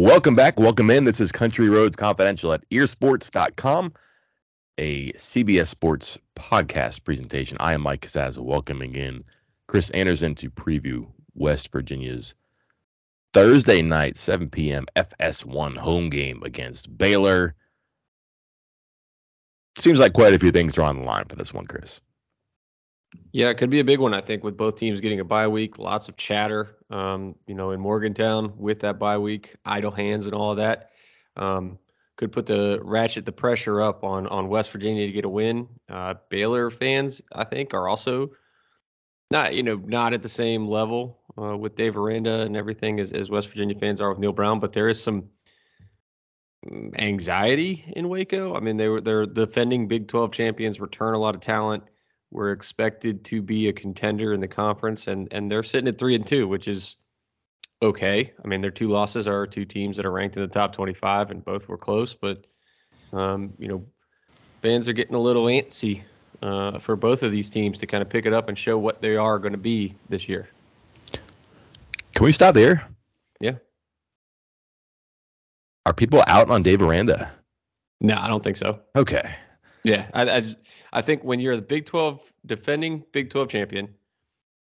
Welcome back. Welcome in. This is Country Roads Confidential at earsports.com, a CBS Sports podcast presentation. I am Mike Casazza, welcoming in Chris Anderson to preview West Virginia's Thursday night, 7 p.m. FS1 home game against Baylor. Seems like quite a few things are on the line for this one, Chris. Yeah, it could be a big one. I think with both teams getting a bye week, lots of chatter. Um, you know, in Morgantown with that bye week, idle hands and all of that, um, could put the ratchet the pressure up on on West Virginia to get a win. Uh, Baylor fans, I think, are also not you know not at the same level uh, with Dave Aranda and everything as, as West Virginia fans are with Neal Brown, but there is some mm, anxiety in Waco. I mean, they were they're defending Big 12 champions, return a lot of talent were expected to be a contender in the conference, and and they're sitting at three and two, which is okay. I mean, their two losses are two teams that are ranked in the top 25, and both were close. But um, you know, fans are getting a little antsy uh, for both of these teams to kind of pick it up and show what they are going to be this year. Can we stop there? Yeah. Are people out on Dave Aranda? No, I don't think so. Okay. Yeah, I, I, I think when you're the Big 12 defending Big 12 champion,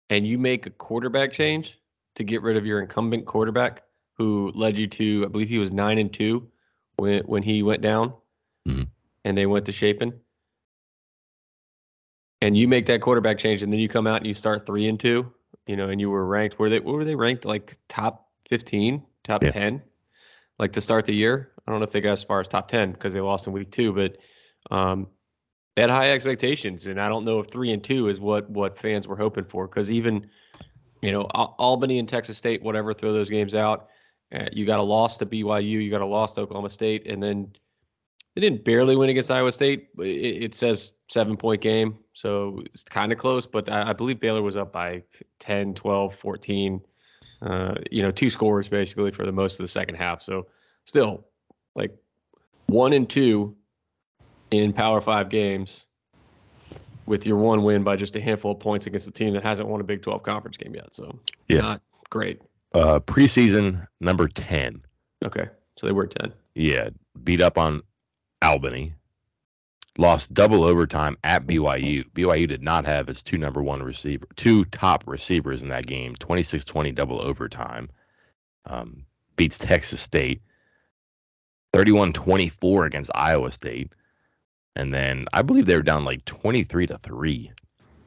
and you make a quarterback change to get rid of your incumbent quarterback, who led you to, I believe he was nine and two when when he went down, mm-hmm. and they went to Shapen. And you make that quarterback change, and then you come out and you start three and two, you know, and you were ranked. Were they? What were they ranked like top fifteen, top yeah. ten, like to start the year? I don't know if they got as far as top ten because they lost in week two, but um, they had high expectations, and I don't know if three and two is what what fans were hoping for. Because even, you know, Albany and Texas State, whatever, throw those games out. Uh, you got a loss to BYU, you got a loss to Oklahoma State, and then they didn't barely win against Iowa State. It, it says seven point game, so it's kind of close. But I, I, believe Baylor was up by 10, 12, 14. Uh, you know, two scores basically for the most of the second half. So still, like one and two in Power Five games with your one win by just a handful of points against a team that hasn't won a Big 12 conference game yet. So, yeah. not great. Uh, preseason number 10. Okay. So they were 10. Yeah. Beat up on Albany. Lost double overtime at BYU. BYU did not have its two number one receiver, two top receivers in that game. 26 20 double overtime. Um, beats Texas State. 31 24 against Iowa State. And then I believe they were down like 23 to 3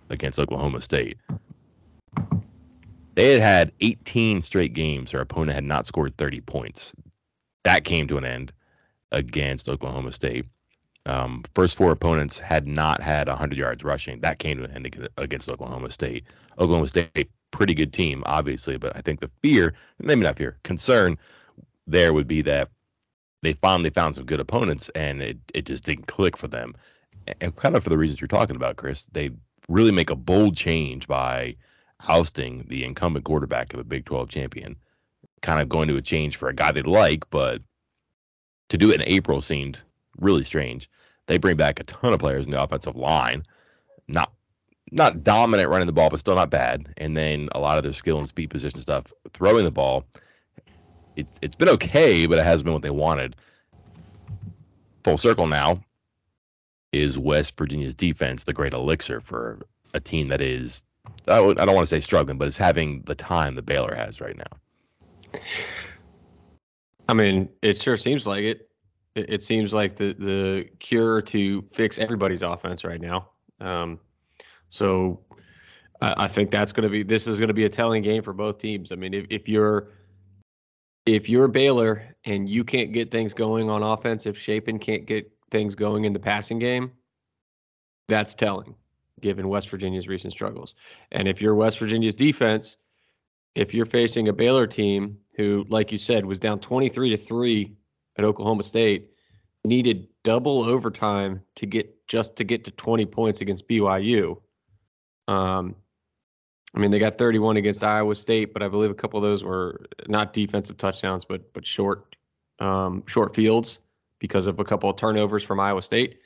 against Oklahoma State. They had had 18 straight games their opponent had not scored 30 points. That came to an end against Oklahoma State. Um, first four opponents had not had 100 yards rushing. That came to an end against Oklahoma State. Oklahoma State, pretty good team, obviously, but I think the fear, maybe not fear, concern there would be that they finally found some good opponents and it, it just didn't click for them. And kind of for the reasons you're talking about, Chris, they really make a bold change by ousting the incumbent quarterback of a Big 12 champion, kind of going to a change for a guy they like, but to do it in April seemed really strange. They bring back a ton of players in the offensive line, not not dominant running the ball, but still not bad. And then a lot of their skill and speed position stuff, throwing the ball it's it's been okay, but it hasn't been what they wanted. Full circle now is West Virginia's defense the great elixir for a team that is I, I don't want to say struggling, but is having the time that Baylor has right now. I mean, it sure seems like it. It, it seems like the the cure to fix everybody's offense right now. Um, so I, I think that's going to be this is going to be a telling game for both teams. I mean, if, if you're if you're Baylor and you can't get things going on offense, if Shapen can't get things going in the passing game, that's telling, given West Virginia's recent struggles. And if you're West Virginia's defense, if you're facing a Baylor team who, like you said, was down 23 to 3 at Oklahoma State, needed double overtime to get just to get to 20 points against BYU. Um, I mean, they got 31 against Iowa State, but I believe a couple of those were not defensive touchdowns, but but short um, short fields because of a couple of turnovers from Iowa State.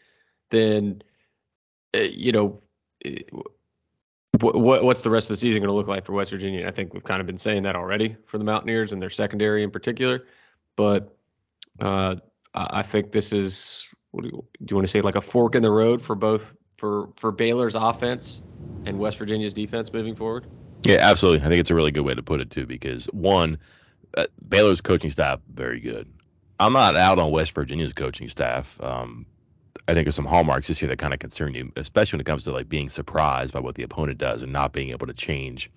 Then, uh, you know, what what's the rest of the season going to look like for West Virginia? I think we've kind of been saying that already for the Mountaineers and their secondary in particular. but uh, I think this is what do you, do you want to say like a fork in the road for both for for Baylor's offense and West Virginia's defense moving forward? Yeah, absolutely. I think it's a really good way to put it too, because one, uh, Baylor's coaching staff very good. I'm not out on West Virginia's coaching staff. Um, I think there's some hallmarks this year that kind of concern you, especially when it comes to like being surprised by what the opponent does and not being able to change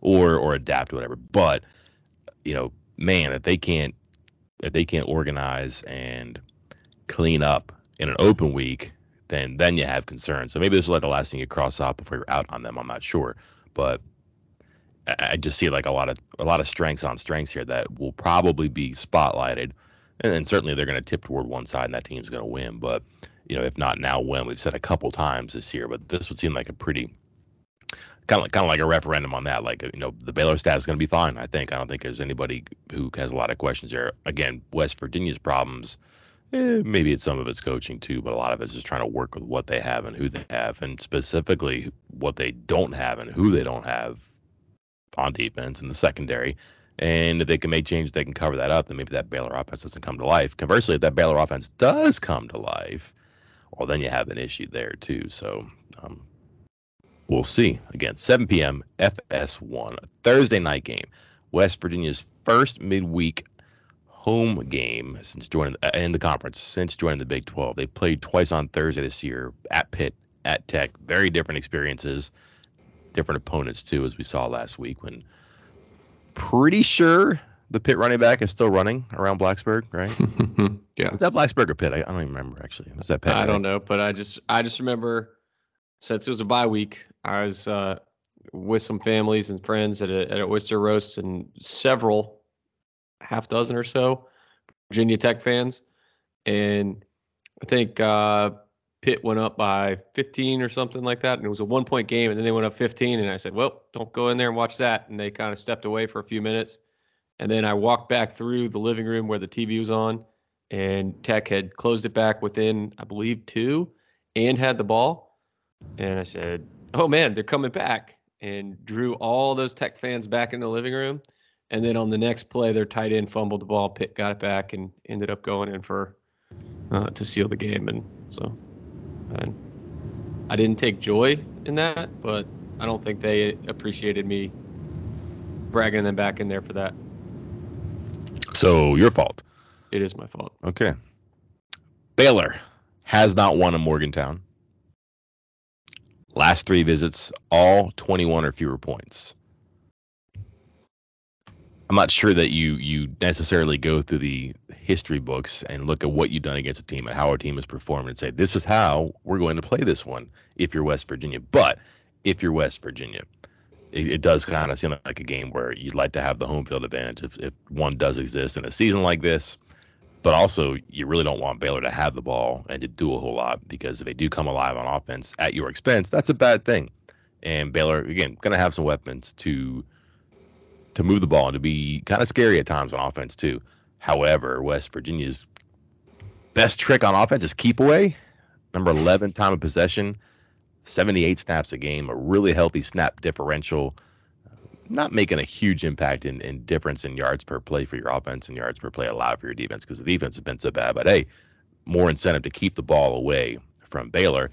or or adapt or whatever. But you know, man, if they can't if they can't organize and clean up in an open week, then then you have concerns. So maybe this is like the last thing you cross off before you're out on them. I'm not sure, but I, I just see like a lot of a lot of strengths on strengths here that will probably be spotlighted, and, and certainly they're going to tip toward one side, and that team's going to win. But you know, if not now, when we've said a couple times this year, but this would seem like a pretty kind of like, kind of like a referendum on that. Like you know, the Baylor staff is going to be fine. I think. I don't think there's anybody who has a lot of questions there. Again, West Virginia's problems. Eh, maybe it's some of it's coaching too, but a lot of it's just trying to work with what they have and who they have, and specifically what they don't have and who they don't have on defense in the secondary. And if they can make changes, they can cover that up. Then maybe that Baylor offense doesn't come to life. Conversely, if that Baylor offense does come to life, well, then you have an issue there too. So um, we'll see. Again, 7 p.m. FS1, Thursday night game. West Virginia's first midweek home game since joining uh, in the conference since joining the Big 12. They played twice on Thursday this year at Pitt, at Tech. Very different experiences, different opponents too, as we saw last week. When pretty sure the Pitt running back is still running around Blacksburg, right? yeah. Was that Blacksburg or Pitt? I, I don't even remember actually. Was that Pitt? I don't know, but I just I just remember since it was a bye week, I was uh, with some families and friends at a, at a oyster roast, and several, half dozen or so, Virginia Tech fans, and I think uh, Pitt went up by 15 or something like that, and it was a one point game, and then they went up 15, and I said, "Well, don't go in there and watch that," and they kind of stepped away for a few minutes, and then I walked back through the living room where the TV was on, and Tech had closed it back within, I believe, two, and had the ball, and I said, "Oh man, they're coming back," and drew all those Tech fans back in the living room. And then on the next play, their tight end fumbled the ball. Pitt got it back and ended up going in for uh, to seal the game. And so, and I didn't take joy in that, but I don't think they appreciated me bragging them back in there for that. So your fault. It is my fault. Okay. Baylor has not won in Morgantown. Last three visits, all 21 or fewer points. I'm not sure that you you necessarily go through the history books and look at what you've done against a team and how our team has performed and say this is how we're going to play this one if you're West Virginia. But if you're West Virginia, it, it does kind of seem like a game where you'd like to have the home field advantage if, if one does exist in a season like this. But also, you really don't want Baylor to have the ball and to do a whole lot because if they do come alive on offense at your expense, that's a bad thing. And Baylor, again, going to have some weapons to to move the ball and to be kind of scary at times on offense too. However, West Virginia's best trick on offense is keep away. Number 11 time of possession, 78 snaps a game, a really healthy snap differential. Not making a huge impact in, in difference in yards per play for your offense and yards per play allowed for your defense because the defense has been so bad. But hey, more incentive to keep the ball away from Baylor.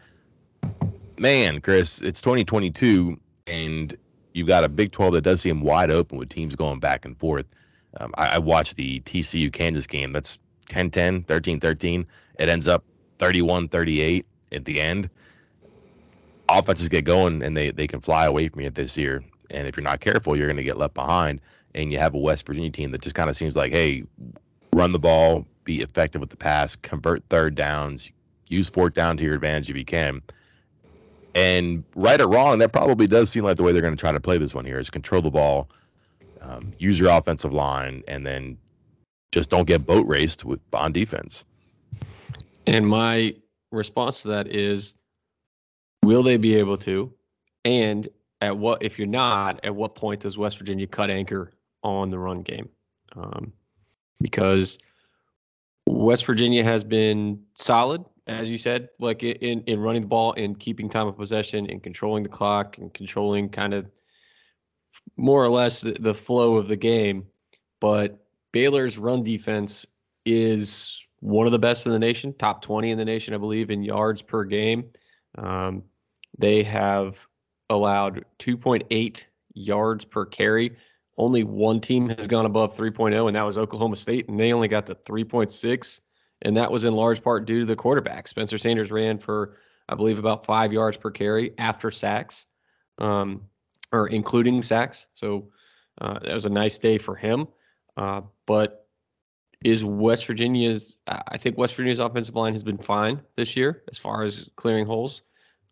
Man, Chris, it's 2022 and you've got a Big 12 that does seem wide open with teams going back and forth. Um, I, I, watched the TCU Kansas game. That's 10 10, 13 13. It ends up 31 38 at the end. Offenses get going and they, they can fly away from you this year. And if you're not careful, you're going to get left behind. And you have a West Virginia team that just kind of seems like, hey, run the ball, be effective with the pass, convert third downs, use fourth down to your advantage if you can. And right or wrong, that probably does seem like the way they're going to try to play this one here is control the ball, um, use your offensive line, and then just don't get boat raced with on defense. And my response to that is, will they be able to? And at what if you're not, at what point does West Virginia cut anchor on the run game? Um, because West Virginia has been solid as you said, like in in running the ball and keeping time of possession and controlling the clock and controlling kind of more or less the, the flow of the game. But Baylor's run defense is one of the best in the nation, top 20 in the nation, I believe, in yards per game. Um, they have allowed 2.8 yards per carry. Only one team has gone above 3.0, and that was Oklahoma State, and they only got to 3.6. And that was in large part due to the quarterback. Spencer Sanders ran for, I believe, about five yards per carry after sacks, um, or including sacks. So uh, that was a nice day for him. Uh, but is West Virginia's, I think West Virginia's offensive line has been fine this year as far as clearing holes.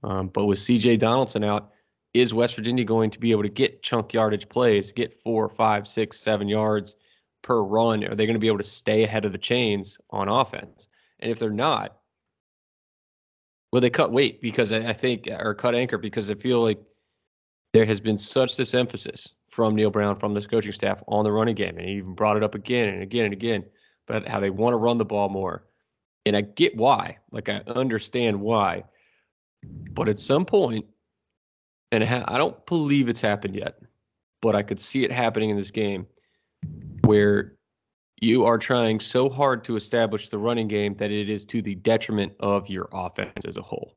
Um, but with CJ Donaldson out, is West Virginia going to be able to get chunk yardage plays, get four, five, six, seven yards per run? Are they going to be able to stay ahead of the chains on offense? And if they're not, will they cut weight? Because I think, or cut anchor, because I feel like there has been such this emphasis from Neal Brown, from this coaching staff on the running game. And he even brought it up again and again and again, about how they want to run the ball more. And I get why. Like, I understand why. But at some point, and I don't believe it's happened yet, but I could see it happening in this game where you are trying so hard to establish the running game that it is to the detriment of your offense as a whole.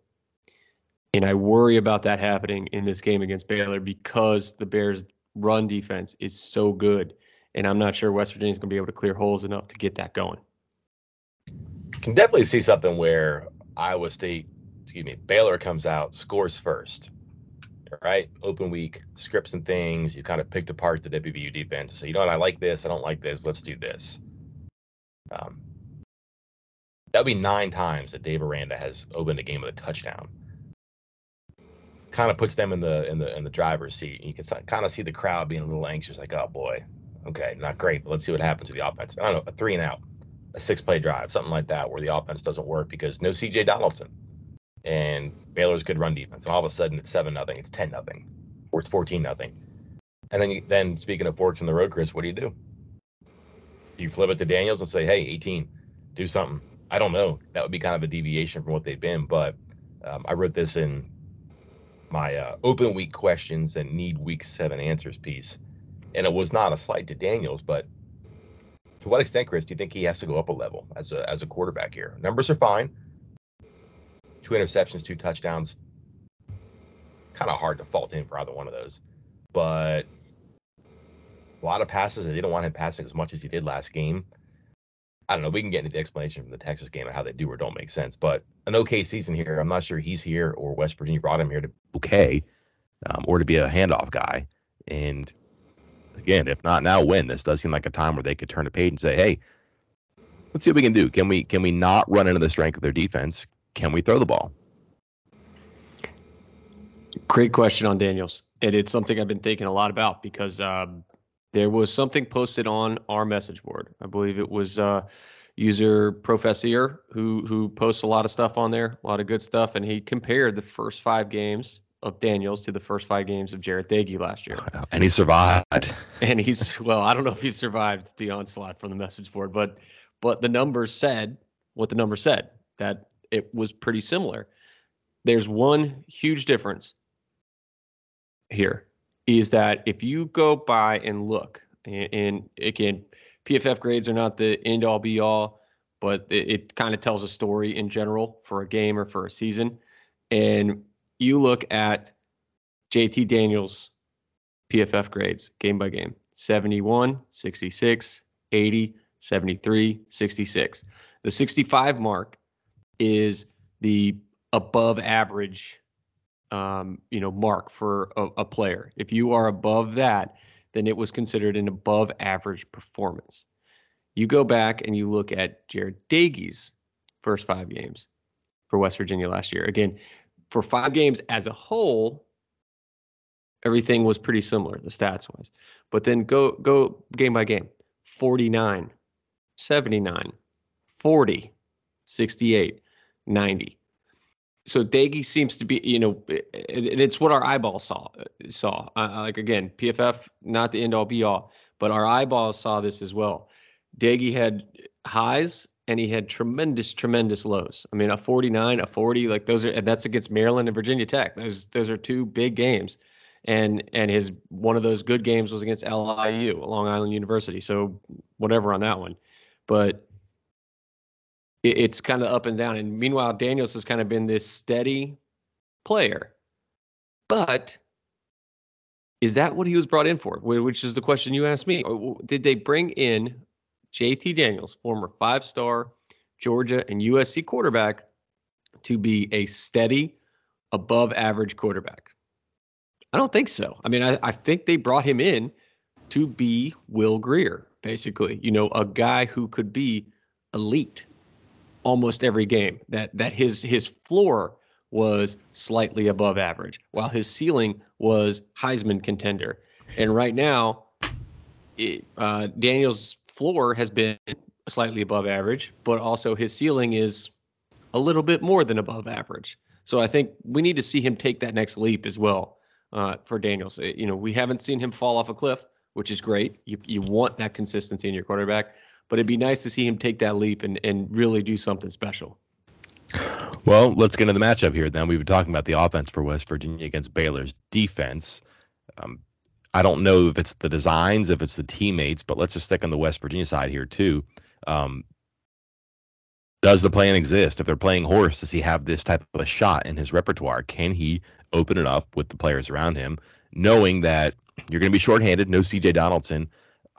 And I worry about that happening in this game against Baylor because the Bears' run defense is so good. And I'm not sure West Virginia's going to be able to clear holes enough to get that going. Can definitely see something where Iowa State, excuse me, Baylor comes out, scores first, right? Open week, scripts and things. You kind of picked apart the WVU defense. So, you know what? I like this. I don't like this. Let's do this. Um, that would be nine times that Dave Aranda has opened a game with a touchdown. Kind of puts them in the in the in the driver's seat. You can kind of see the crowd being a little anxious, like, "Oh boy, okay, not great, but let's see what happens to the offense." I don't know, a three and out, a six play drive, something like that, where the offense doesn't work because no CJ Donaldson and Baylor's good run defense. And all of a sudden it's seven nothing, it's ten nothing, or it's fourteen nothing. And then you, then speaking of forks in the road, Chris, what do you do? You flip it to Daniels and say, "Hey, 18, do something." I don't know. That would be kind of a deviation from what they've been, but um, I wrote this in my uh, open week questions and need week seven answers piece, and it was not a slight to Daniels, but to what extent, Chris, do you think he has to go up a level as a as a quarterback here? Numbers are fine two interceptions, two touchdowns. Kind of hard to fault him for either one of those. But a lot of passes, they don't want him passing as much as he did last game. I don't know. We can get into the explanation from the Texas game and how they do or don't make sense. But an okay season here. I'm not sure he's here or West Virginia brought him here to okay, um, or to be a handoff guy. And again, if not now, when? This does seem like a time where they could turn a page and say, "Hey, let's see what we can do. Can we can we not run into the strength of their defense? Can we throw the ball? Great question on Daniels. And it's something I've been thinking a lot about because um, there was something posted on our message board. I believe it was uh, user Professor who who posts a lot of stuff on there, a lot of good stuff, and he compared the first five games of Daniels to the first five games of Jarret Doege last year. And he survived. And he's well, I don't know if he survived the onslaught from the message board, but but the numbers said what the numbers said that it was pretty similar. There's one huge difference here is that if you go by and look, and, and again, PFF grades are not the end all be all, but it, it kind of tells a story in general for a game or for a season. And you look at JT Daniels' PFF grades game by game 71, 66, 80, 73, 66. The 65 mark is the above average um, you know mark for a, a, player. If you are above that, then it was considered an above average performance. You go back and you look at Jarret Doege's first five games for West Virginia last year. Again, for five games as a whole, everything was pretty similar, the stats wise. But then go go game by game. 49, 79, 40, 68, 90. So Doege seems to be, you know, eh, eh, and it's what our eyeballs saw. Eh, saw uh, uh, like again, PFF not the end all be all, but our eyeballs saw this as well. Doege had highs and he had tremendous, tremendous lows. I mean, a 49, a 40, like those are, and that's against Maryland and Virginia Tech. Those those are two big games, and and his one of those good games was against LIU, Long Island University. So whatever on that one, but it, it's kind of up and down. And meanwhile, Daniels has kind of been this steady player. But is that what he was brought in for? Which is the question you asked me. Did they bring in JT Daniels, former five star Georgia and USC quarterback, to be a steady, above average quarterback? I don't think so. I mean, I, I think they brought him in to be Will Grier, basically. You know, a guy who could be elite almost every game. That that his his floor was slightly above average, while his ceiling was Heisman contender. And right now, it, uh, Daniel's floor has been slightly above average, but also his ceiling is a little bit more than above average. So I think we need to see him take that next leap as well uh, for Daniels. Uh, you know, we haven't seen him fall off a cliff, which is great. You you want that consistency in your quarterback, but it'd be nice to see him take that leap and and really do something special. Well, let's get into the matchup here. Then we've been talking about the offense for West Virginia against Baylor's defense. Um, I don't know if it's the designs, if it's the teammates, but let's just stick on the West Virginia side here too. Um, does the plan exist? If they're playing horse, does he have this type of a shot in his repertoire? Can he open it up with the players around him, knowing that you're going to be shorthanded, no CJ Donaldson?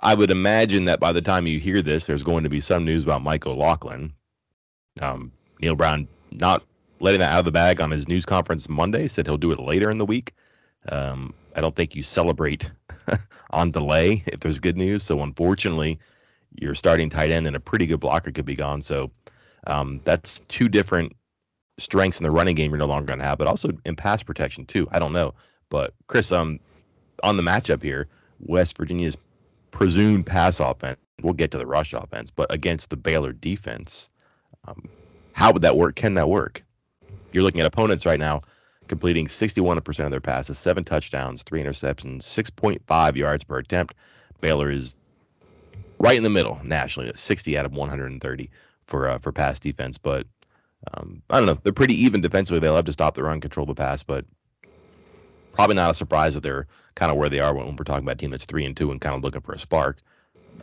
I would imagine that by the time you hear this, there's going to be some news about Mike O'Laughlin. Um, Neal Brown not letting that out of the bag on his news conference Monday, said he'll do it later in the week. Um, I don't think you celebrate on delay if there's good news. So unfortunately, your starting tight end and a pretty good blocker could be gone. So um, that's two different strengths in the running game you're no longer going to have, but also in pass protection too. I don't know, but Chris, um, on the matchup here, West Virginia's presumed pass offense. We'll get to the rush offense, but against the Baylor defense, um, how would that work? Can that work? You're looking at opponents right now completing 61% of their passes, seven touchdowns, three interceptions, 6.5 yards per attempt. Baylor is right in the middle nationally, 60 out of 130 for uh, for pass defense. But um, I don't know, they're pretty even defensively. They love to stop the run, control the pass, but probably not a surprise that they're kind of where they are when, we're talking about a team that's three and two and kind of looking for a spark.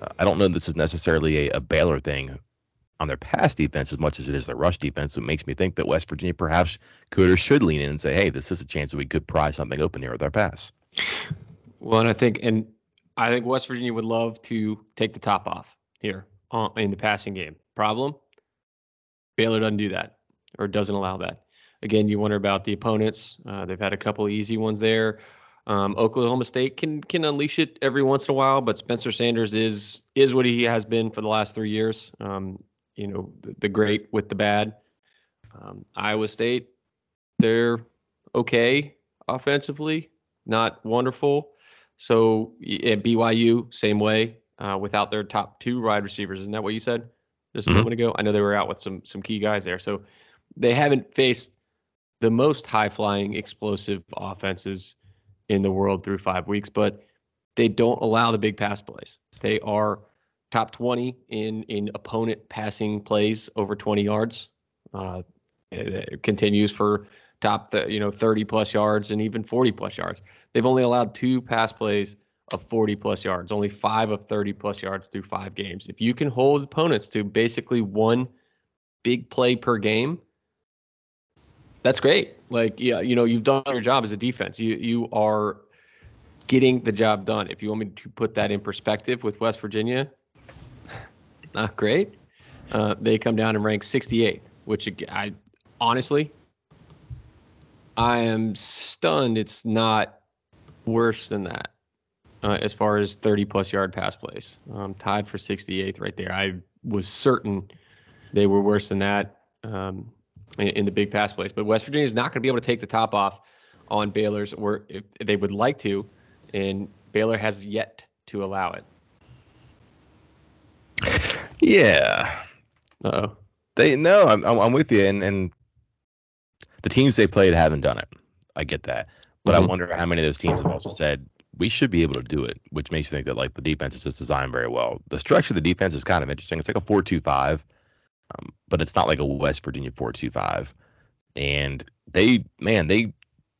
Uh, I don't know this is necessarily a, a Baylor thing on their pass defense as much as it is their rush defense. It makes me think that West Virginia perhaps could or should lean in and say, hey, this is a chance that we could pry something open here with our pass. Well, and I think, and I think West Virginia would love to take the top off here uh, in the passing game. Problem? Baylor doesn't do that or doesn't allow that. Again, you wonder about the opponents. Uh, they've had a couple of easy ones there. Um, Oklahoma State can can unleash it every once in a while, but Spencer Sanders is is what he has been for the last three years. Um, you know the, the great with the bad. Um, Iowa State, they're okay offensively, not wonderful. So at BYU, same way, uh, without their top two wide receivers. Isn't that what you said just a mm-hmm. moment ago? I know they were out with some some key guys there. So they haven't faced the most high flying, explosive offenses in the world through five weeks, but they don't allow the big pass plays. They are top 20 in in opponent passing plays over 20 yards. Uh, it continues for top th- you know 30 plus yards and even 40 plus yards. They've only allowed two pass plays of 40 plus yards, only five of 30 plus yards through five games. If you can hold opponents to basically one big play per game, that's great. Like yeah, you know you've done your job as a defense. You you are getting the job done. If you want me to put that in perspective with West Virginia, it's not great. Uh, they come down and rank 68th, which I honestly, I am stunned. It's not worse than that uh, as far as 30 plus yard pass plays. Um, tied for 68th right there. I was certain they were worse than that um, in, in, the big pass plays. But West Virginia is not going to be able to take the top off on Baylor's, or if they would like to, and Baylor has yet to allow it. Yeah. oh. They no, I'm I'm with you, and and the teams they played haven't done it. I get that, but mm-hmm. I wonder how many of those teams have also said we should be able to do it, which makes you think that like the defense is just designed very well. The structure of the defense is kind of interesting. It's like a four-two-five, um, but it's not like a West Virginia four-two-five. And they, man, they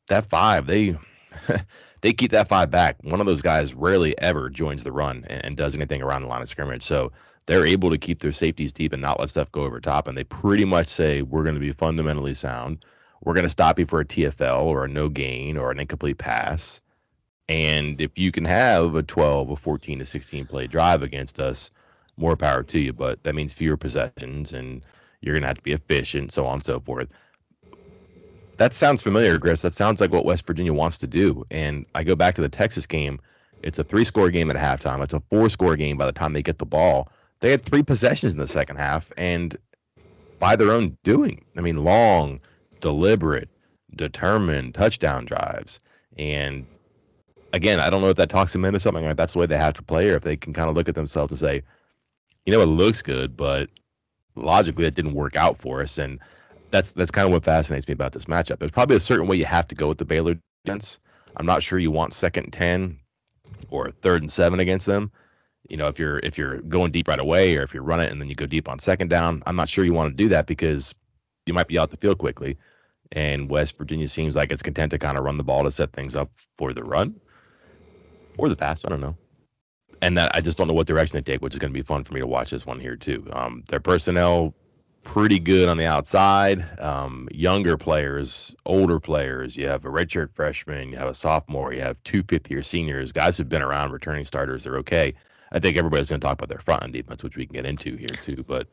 that five they they keep that five back. One of those guys rarely ever joins the run and, and does anything around the line of scrimmage. So they're able to keep their safeties deep and not let stuff go over top. And they pretty much say, we're going to be fundamentally sound. We're going to stop you for a TFL or a no gain or an incomplete pass. And if you can have a 12, a 14 to 16 play drive against us, more power to you. But that means fewer possessions and you're going to have to be efficient, so on and so forth. That sounds familiar, Chris. That sounds like what West Virginia wants to do. And I go back to the Texas game. It's a three score game at halftime. It's a four score game by the time they get the ball. They had three possessions in the second half, and by their own doing. I mean, long, deliberate, determined touchdown drives. And again, I don't know if that talks them into something like that's the way they have to play, or if they can kind of look at themselves and say, you know, it looks good, but logically it didn't work out for us. And that's that's kind of what fascinates me about this matchup. There's probably a certain way you have to go with the Baylor defense. I'm not sure you want second and ten or third and seven against them. You know, if you're if you're going deep right away, or if you run it and then you go deep on second down, I'm not sure you want to do that because you might be out the field quickly. And West Virginia seems like it's content to kind of run the ball to set things up for the run or the pass. I don't know. And that I just don't know what direction they take, which is going to be fun for me to watch this one here too. Um, their personnel pretty good on the outside. Um, younger players, older players. You have a redshirt freshman, you have a sophomore, you have two fifth year seniors, guys who've been around, returning starters. They're okay. I think everybody's going to talk about their front end defense, which we can get into here too. But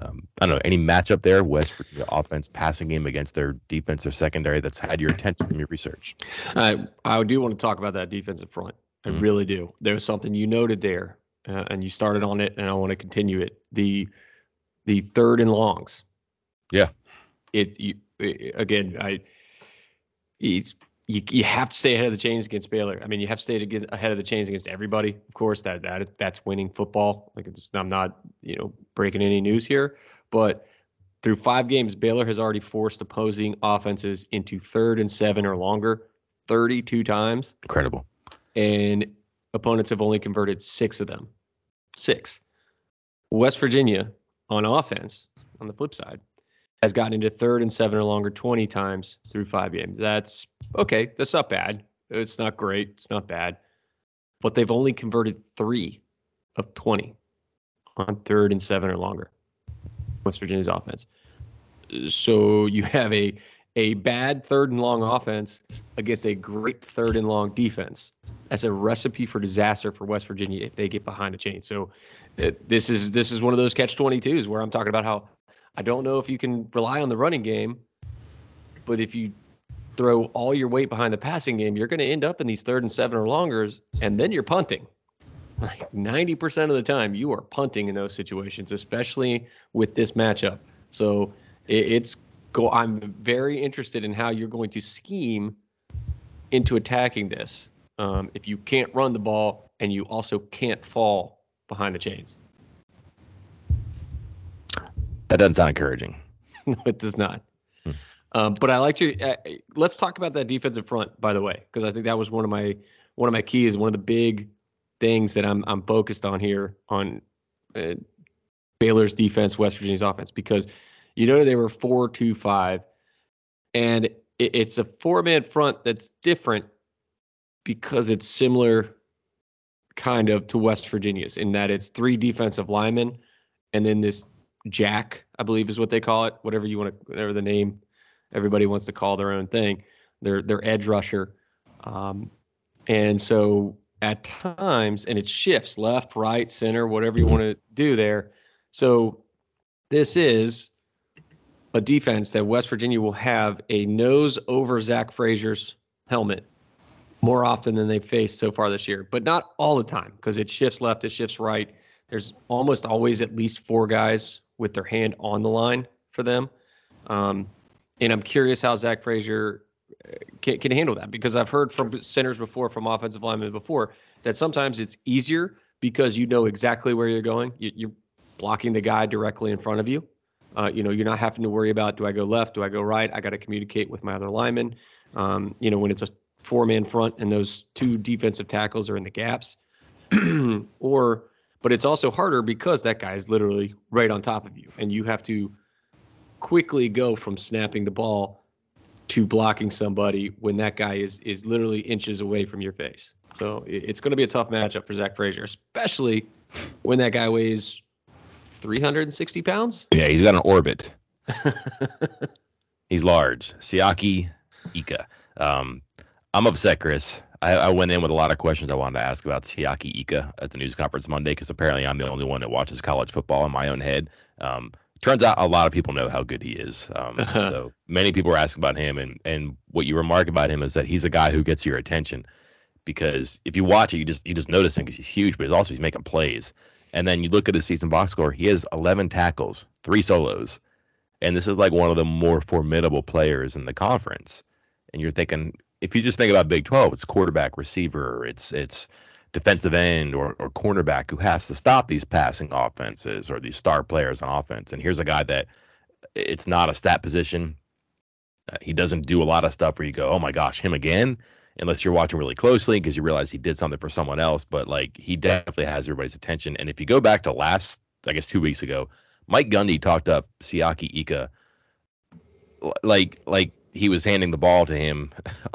um, I don't know any matchup there, West Virginia offense passing game against their defense or secondary that's had your attention from your research. I I do want to talk about that defensive front. I mm-hmm. really do. There's something you noted there, uh, and you started on it, and I want to continue it. The the third and longs. Yeah. It you it, again. I it's you, you have to stay ahead of the chains against Baylor. I mean, you have to stay to ahead of the chains against everybody. Of course, that that that's winning football. Like I'm not you know breaking any news here, but through five games, Baylor has already forced opposing offenses into third and seven or longer, 32 times. Incredible. And opponents have only converted six of them. Six. West Virginia on offense, on the flip side, has gotten into third and seven or longer 20 times through five games. That's okay. That's not bad. It's not great. It's not bad. But they've only converted three of 20 on third and seven or longer. West Virginia's offense. So you have a a bad third and long offense against a great third and long defense. That's a recipe for disaster for West Virginia if they get behind a chain. So it, this is this is one of those catch 22s where I'm talking about how I don't know if you can rely on the running game, but if you throw all your weight behind the passing game, you're going to end up in these third and seven or longers, and then you're punting. Like 90% of the time, you are punting in those situations, especially with this matchup. So it, it's go. I'm very interested in how you're going to scheme into attacking this. Um, if you can't run the ball and you also can't fall behind the chains. That doesn't sound encouraging. no, it does not. Hmm. Um, but I like to uh, let's talk about that defensive front, by the way, because I think that was one of my one of my keys, one of the big things that I'm I'm focused on here on uh, Baylor's defense, West Virginia's offense, because you know they were four two five, and it, it's a four man front that's different because it's similar kind of to West Virginia's in that it's three defensive linemen and then this jack, I believe is what they call it, whatever you want to, whatever the name everybody wants to call their own thing. Their their edge rusher, um, and so at times, and it shifts left, right, center, whatever you want to do there. So this is a defense that West Virginia will have a nose over Zach Frazier's helmet more often than they've faced so far this year, but not all the time because it shifts left, it shifts right. There's almost always at least four guys with their hand on the line for them. Um, and I'm curious how Zach Frazier uh, can, can handle that because I've heard from centers before, from offensive linemen before, that sometimes it's easier because you know exactly where you're going. You, are blocking the guy directly in front of you. Uh, you know, you're not having to worry about do I go left, do I go right? I got to communicate with my other lineman. Um, you know, when it's a four man front and those two defensive tackles are in the gaps, or but it's also harder because that guy is literally right on top of you and you have to quickly go from snapping the ball to blocking somebody when that guy is is literally inches away from your face. So it's going to be a tough matchup for Zach Frazier, especially when that guy weighs 360 pounds. Yeah, he's got an orbit. he's large. Siaki Ika. Um, I'm upset, Chris. I, I, went in with a lot of questions I wanted to ask about Siaki Ika at the news conference Monday because apparently I'm the only one that watches college football in my own head. Um, turns out a lot of people know how good he is. Um, uh-huh. So many people are asking about him, and and what you remark about him is that he's a guy who gets your attention because if you watch it, you just you just notice him because he's huge, but he's also he's making plays. And then you look at his season box score; he has 11 tackles, three solos, and this is like one of the more formidable players in the conference. And you're thinking, if you just think about Big 12, it's quarterback, receiver, it's it's defensive end or, or cornerback who has to stop these passing offenses or these star players on offense. And here's a guy that it's not a stat position. Uh, he doesn't do a lot of stuff where you go, oh my gosh, him again, unless you're watching really closely because you realize he did something for someone else. But like he definitely has everybody's attention. And if you go back to last, I guess two weeks ago, Mike Gundy talked up Siaki Ika like like he was handing the ball to him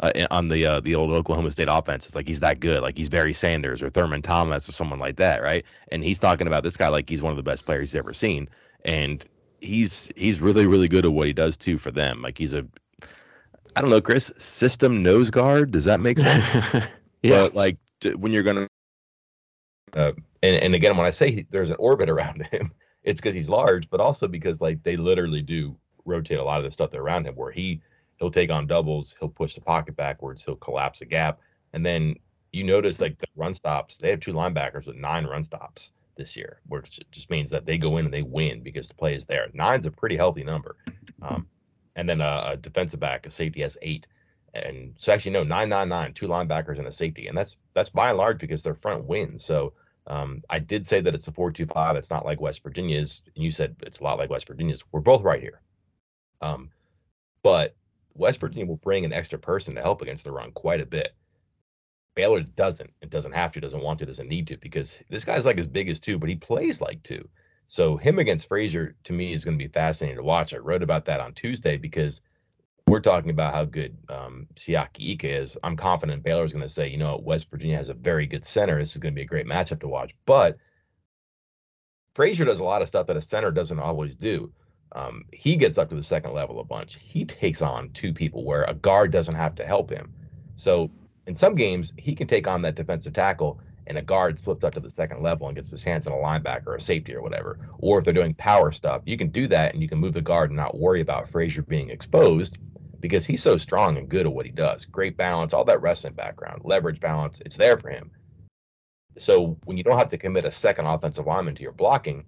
uh, on the uh, the old Oklahoma State offense. It's like he's that good. Like he's Barry Sanders or Thurman Thomas or someone like that, right? And he's talking about this guy like he's one of the best players he's ever seen, and he's he's really really good at what he does too for them. Like he's a I don't know, Chris, system nose guard. Does that make sense? yeah. But like when you're gonna uh, and and again when I say there's an orbit around him, it's because he's large, but also because like they literally do rotate a lot of the stuff that around him where he he'll take on doubles, he'll push the pocket backwards, he'll collapse a gap, and then you notice like the run stops. They have two linebackers with nine run stops this year, which just means that they go in and they win because the play is there. Nine's a pretty healthy number, um, and then a, a, defensive back, a safety has eight, and so actually no nine nine nine, two linebackers and a safety, and that's that's by and large because their front wins. So um, I did say that it's a four two five. It's not like West Virginia's. And you said it's a lot like West Virginia's. We're both right here. Um, but West Virginia will bring an extra person to help against the run quite a bit. Baylor doesn't. It doesn't have to, doesn't want to, doesn't need to, because this guy's like as big as two, but he plays like two. So him against Frazier to me is going to be fascinating to watch. I wrote about that on Tuesday because we're talking about how good um, Siaki Ika is. I'm confident Baylor is going to say, you know, West Virginia has a very good center. This is going to be a great matchup to watch. But Frazier does a lot of stuff that a center doesn't always do. Um, he gets up to the second level a bunch. He takes on two people where a guard doesn't have to help him. So in some games, he can take on that defensive tackle and a guard slips up to the second level and gets his hands on a linebacker or a safety or whatever. Or if they're doing power stuff, you can do that and you can move the guard and not worry about Frazier being exposed because he's so strong and good at what he does. Great balance, all that wrestling background, leverage balance, it's there for him. So when you don't have to commit a second offensive lineman to your blocking,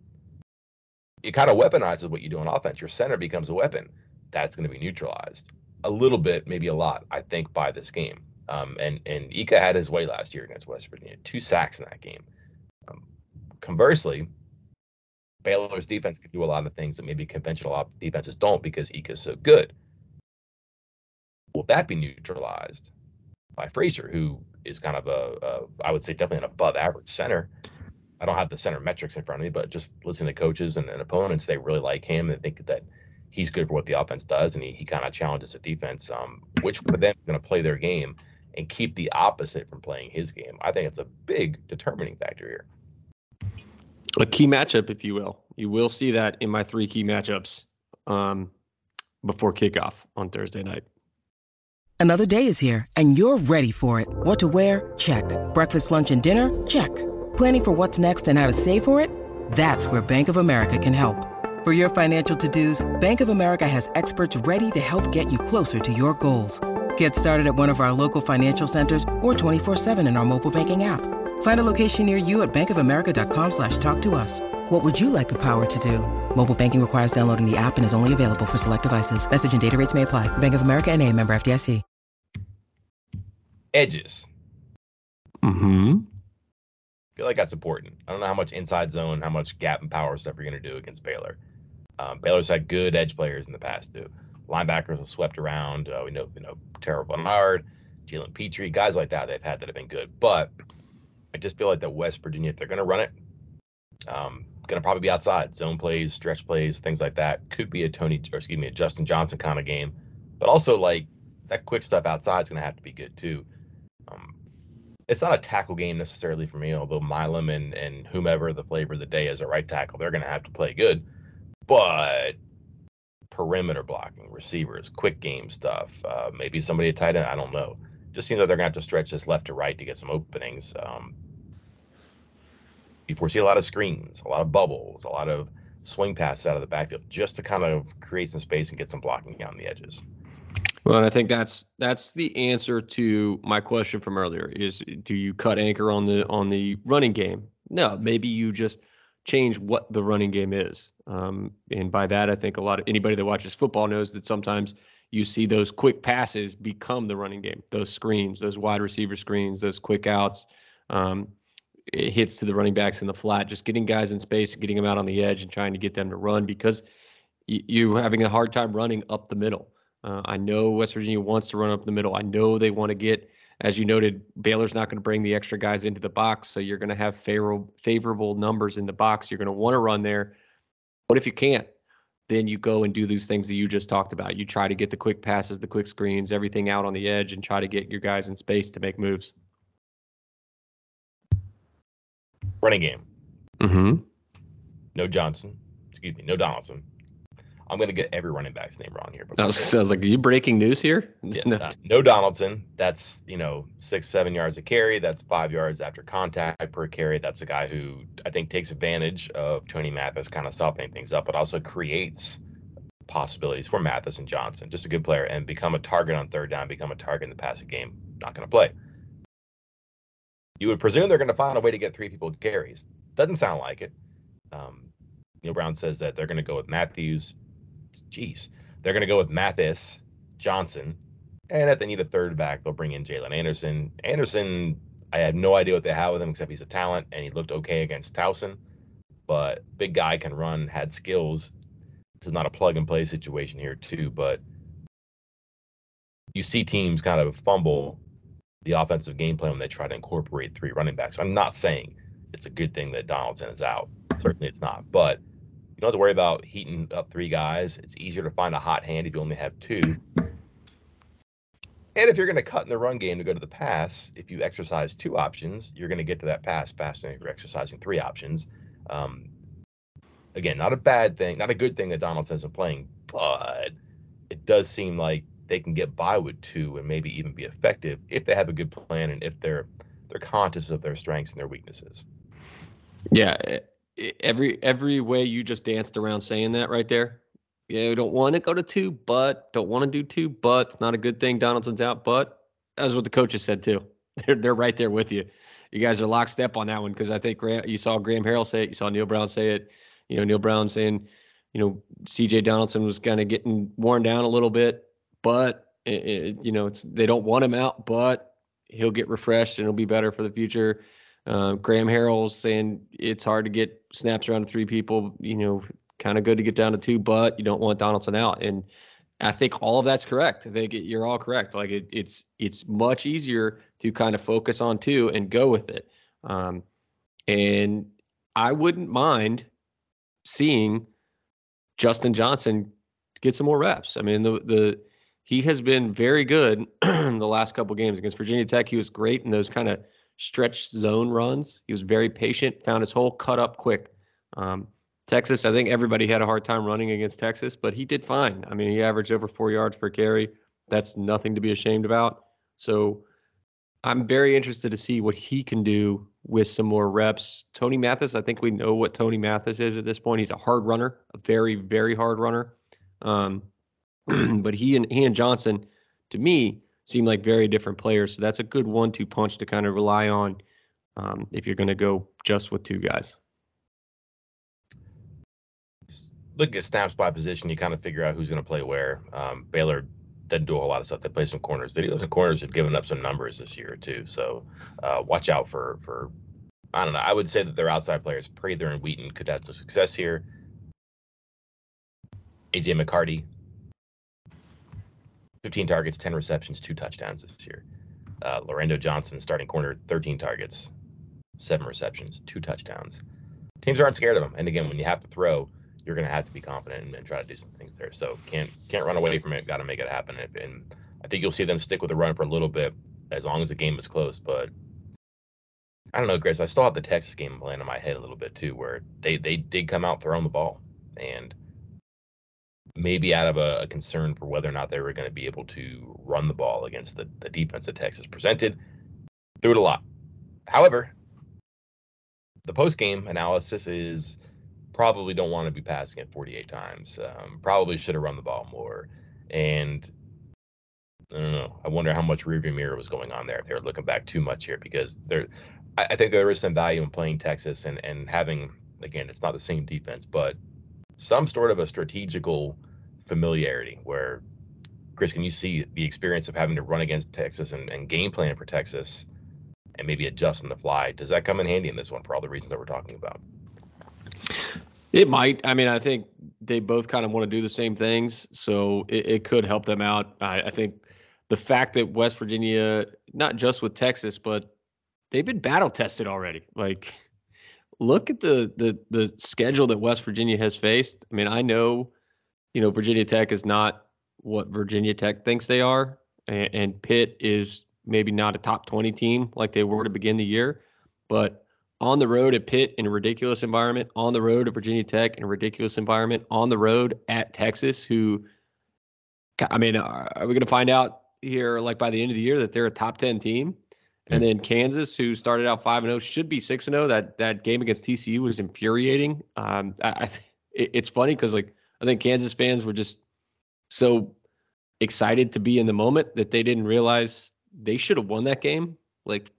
it kind of weaponizes what you do on offense. Your center becomes a weapon. That's going to be neutralized a little bit, maybe a lot, I think, by this game. Um, and and Ika had his way last year against West Virginia, two sacks in that game. Um, conversely, Baylor's defense can do a lot of things that maybe conventional defenses don't because Ika's so good. Will that be neutralized by Frazier, who is kind of a, a I would say definitely an above average center? I don't have the center metrics in front of me, but just listening to coaches and, and opponents, they really like him. They think that he's good for what the offense does, and he, he kind of challenges the defense, um, which for them is going to play their game and keep the opposite from playing his game. I think it's a big determining factor here. A key matchup, if you will. You will see that in my three key matchups um, before kickoff on Thursday night. Another day is here, and you're ready for it. What to wear? Check. Breakfast, lunch, and dinner? Check. Planning for what's next and how to save for it? That's where Bank of America can help. For your financial to-dos, Bank of America has experts ready to help get you closer to your goals. Get started at one of our local financial centers or 24-7 in our mobile banking app. Find a location near you at bankofamerica.com slash talk to us. What would you like the power to do? Mobile banking requires downloading the app and is only available for select devices. Message and data rates may apply. Bank of America and a member FDIC. Edges. Mm-hmm feel like that's important. I don't know how much inside zone, how much gap and power stuff you're going to do against Baylor. Um, Baylor's had good edge players in the past too. Linebackers have swept around. Uh, we know, you know, Terrell Bernard, Jalen Pitre, guys like that they've had that have been good. But I just feel like that West Virginia, if they're going to run it, um, going to probably be outside zone plays, stretch plays, things like that. Could be a Tony, or excuse me, a Justin Johnson kind of game. But also like that quick stuff outside is going to have to be good too. Um, it's not a tackle game necessarily for me, although Milum and, and whomever the flavor of the day is a right tackle, they're going to have to play good. But perimeter blocking, receivers, quick game stuff, uh, maybe somebody at tight end, I don't know. Just seems like they're going to have to stretch this left to right to get some openings. Um, you foresee a lot of screens, a lot of bubbles, a lot of swing passes out of the backfield just to kind of create some space and get some blocking down the edges. Well, and I think that's that's the answer to my question from earlier: is do you cut anchor on the on the running game? No, maybe you just change what the running game is. Um, and by that, I think a lot of anybody that watches football knows that sometimes you see those quick passes become the running game. Those screens, those wide receiver screens, those quick outs, um, hits to the running backs in the flat, just getting guys in space getting them out on the edge and trying to get them to run because you're having a hard time running up the middle. Uh, I know West Virginia wants to run up the middle. I know they want to get, as you noted, Baylor's not going to bring the extra guys into the box, so you're going to have favorable favorable numbers in the box. You're going to want to run there. But if you can't, then you go and do those things that you just talked about. You try to get the quick passes, the quick screens, everything out on the edge, and try to get your guys in space to make moves. Running game. Mm-hmm. No Johnson. Excuse me. No Donaldson. I'm going to get every running back's name wrong here. I was like, are you breaking news here? Yes, no. Uh, no Donaldson. That's, you know, six, seven yards a carry. That's five yards after contact per carry. That's a guy who I think takes advantage of Tony Mathis kind of softening things up, but also creates possibilities for Mathis and Johnson. Just a good player and become a target on third down, become a target in the passing game. Not going to play. You would presume they're going to find a way to get three people carries. Doesn't sound like it. Um, Neal Brown says that they're going to go with Matthews, geez, they're going to go with Mathis, Johnson, and if they need a third back, they'll bring in Jalen Anderson. Anderson, I have no idea what they have with him except he's a talent and he looked okay against Towson. But big guy can run, had skills. This is not a plug and play situation here, too. But you see teams kind of fumble the offensive game plan when they try to incorporate three running backs. I'm not saying it's a good thing that Donaldson is out. Certainly it's not. But you don't have to worry about heating up three guys. It's easier to find a hot hand if you only have two. And if you're going to cut in the run game to go to the pass, if you exercise two options, you're going to get to that pass faster than if you're exercising three options. Um, again, not a bad thing, not a good thing that Donaldson isn't playing, but it does seem like they can get by with two and maybe even be effective if they have a good plan and if they're they're conscious of their strengths and their weaknesses. Yeah, every every way you just danced around saying that right there. Yeah, we don't want to go to two, but don't want to do two, but it's not a good thing. Donaldson's out, but that's what the coaches said too. They're they're right there with you. You guys are lockstep on that one because I think Graham, you saw Graham Harrell say it, you saw Neal Brown say it. You know, Neal Brown saying, you know, C.J. Donaldson was kind of getting worn down a little bit, but it, it, you know, it's they don't want him out, but he'll get refreshed and it'll be better for the future. Uh, Graham Harrell's saying it's hard to get snaps around three people. You know, kind of good to get down to two, but you don't want Donaldson out. And I think all of that's correct. I think it, you're all correct. Like it, it's it's much easier to kind of focus on two and go with it. Um, and I wouldn't mind seeing Justin Johnson get some more reps. I mean, the the he has been very good the last couple games against Virginia Tech. He was great in those kind of stretch zone runs. He was very patient, found his hole, cut up quick. Um, Texas, I think everybody had a hard time running against Texas, but he did fine. I mean, he averaged over four yards per carry. That's nothing to be ashamed about. So I'm very interested to see what he can do with some more reps. Tony Mathis, I think we know what Tony Mathis is at this point. He's a hard runner, a very, very hard runner. Um, but he and he and Johnson, to me, seem like very different players. So that's a good one-two punch to kind of rely on um, if you're going to go just with two guys. Look at snaps by position. You kind of figure out who's going to play where. Um, Baylor doesn't do a whole lot of stuff. They play some corners. They, some corners have given up some numbers this year too. So uh, watch out for for. I don't know. I would say that their outside players, Prather and Wheaton, could have some success here. AJ McCarty, 15 targets, 10 receptions, two touchdowns this year. Uh, Lorando Johnson, starting corner, 13 targets, seven receptions, two touchdowns. Teams aren't scared of him. And again, when you have to throw, you're going to have to be confident and, and, try to do some things there. So can't can't run away from it. Got to make it happen. And, and, I think you'll see them stick with the run for a little bit as long as the game is close. But I don't know, Chris. I still have the Texas game playing in my head a little bit too, where they they did come out throwing the ball, and maybe out of a, a concern for whether or not they were going to be able to run the ball against the, the defense that Texas presented, threw it a lot. However, the post game analysis is probably don't want to be passing it 48 times. Um, probably should have run the ball more. And I don't know. I wonder how much rearview mirror was going on there if they were looking back too much here because there, I, I think there is some value in playing Texas and and having again it's not the same defense, but some sort of a strategical familiarity where Chris, can you see the experience of having to run against Texas and, and game plan for Texas and maybe adjust on the fly? Does that come in handy in this one for all the reasons that we're talking about? It might. I mean, I think they both kind of want to do the same things, so it, it could help them out. I, I, think the fact that West Virginia, not just with Texas, but they've been battle tested already. Like, look at the the the schedule that West Virginia has faced. I mean, I know, you know, Virginia Tech is not what Virginia Tech thinks they are, and, and Pitt is maybe not a top twenty team like they were to begin the year, but on the road at Pitt in a ridiculous environment, on the road at Virginia Tech in a ridiculous environment, on the road at Texas, who, I mean, are we going to find out here, like by the end of the year, that they're a top 10 team? And then Kansas, who started out 5 and 0, should be 6 and 0. That that game against TCU was infuriating. Um, I, I it, it's funny because, like, I think Kansas fans were just so excited to be in the moment that they didn't realize they should have won that game. Like,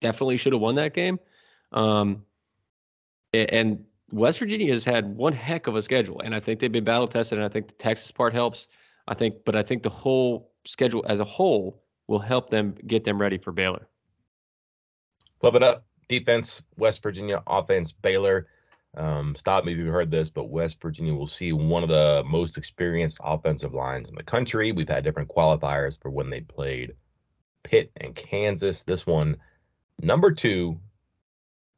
definitely should have won that game. Um, and West Virginia has had one heck of a schedule, and I think they've been battle tested. And I think the Texas part helps. I think, but I think the whole schedule as a whole will help them get them ready for Baylor. Flip it up. Defense, West Virginia. Offense, Baylor. Um, stop me if you've heard this, but West Virginia will see one of the most experienced offensive lines in the country. We've had different qualifiers for when they played Pitt and Kansas. This one, number two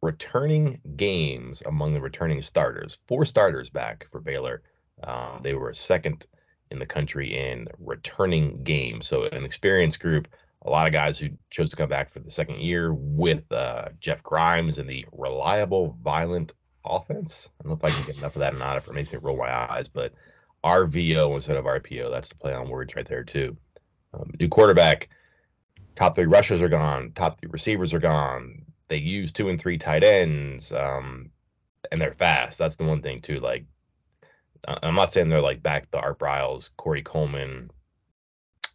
returning games among the returning starters. Four starters back for Baylor. Um, they were second in the country in returning games. So an experienced group, a lot of guys who chose to come back for the second year with uh, Jeff Grimes and the reliable, violent offense. I don't know if I can get enough of that or not. If it makes me roll my eyes, but RVO instead of RPO. That's the play on words right there too. Um, new quarterback. Top three rushers are gone. Top three receivers are gone they use two and three tight ends, um, and they're fast. That's the one thing too. Like, I'm not saying they're like back the Art Briles, Corey Coleman,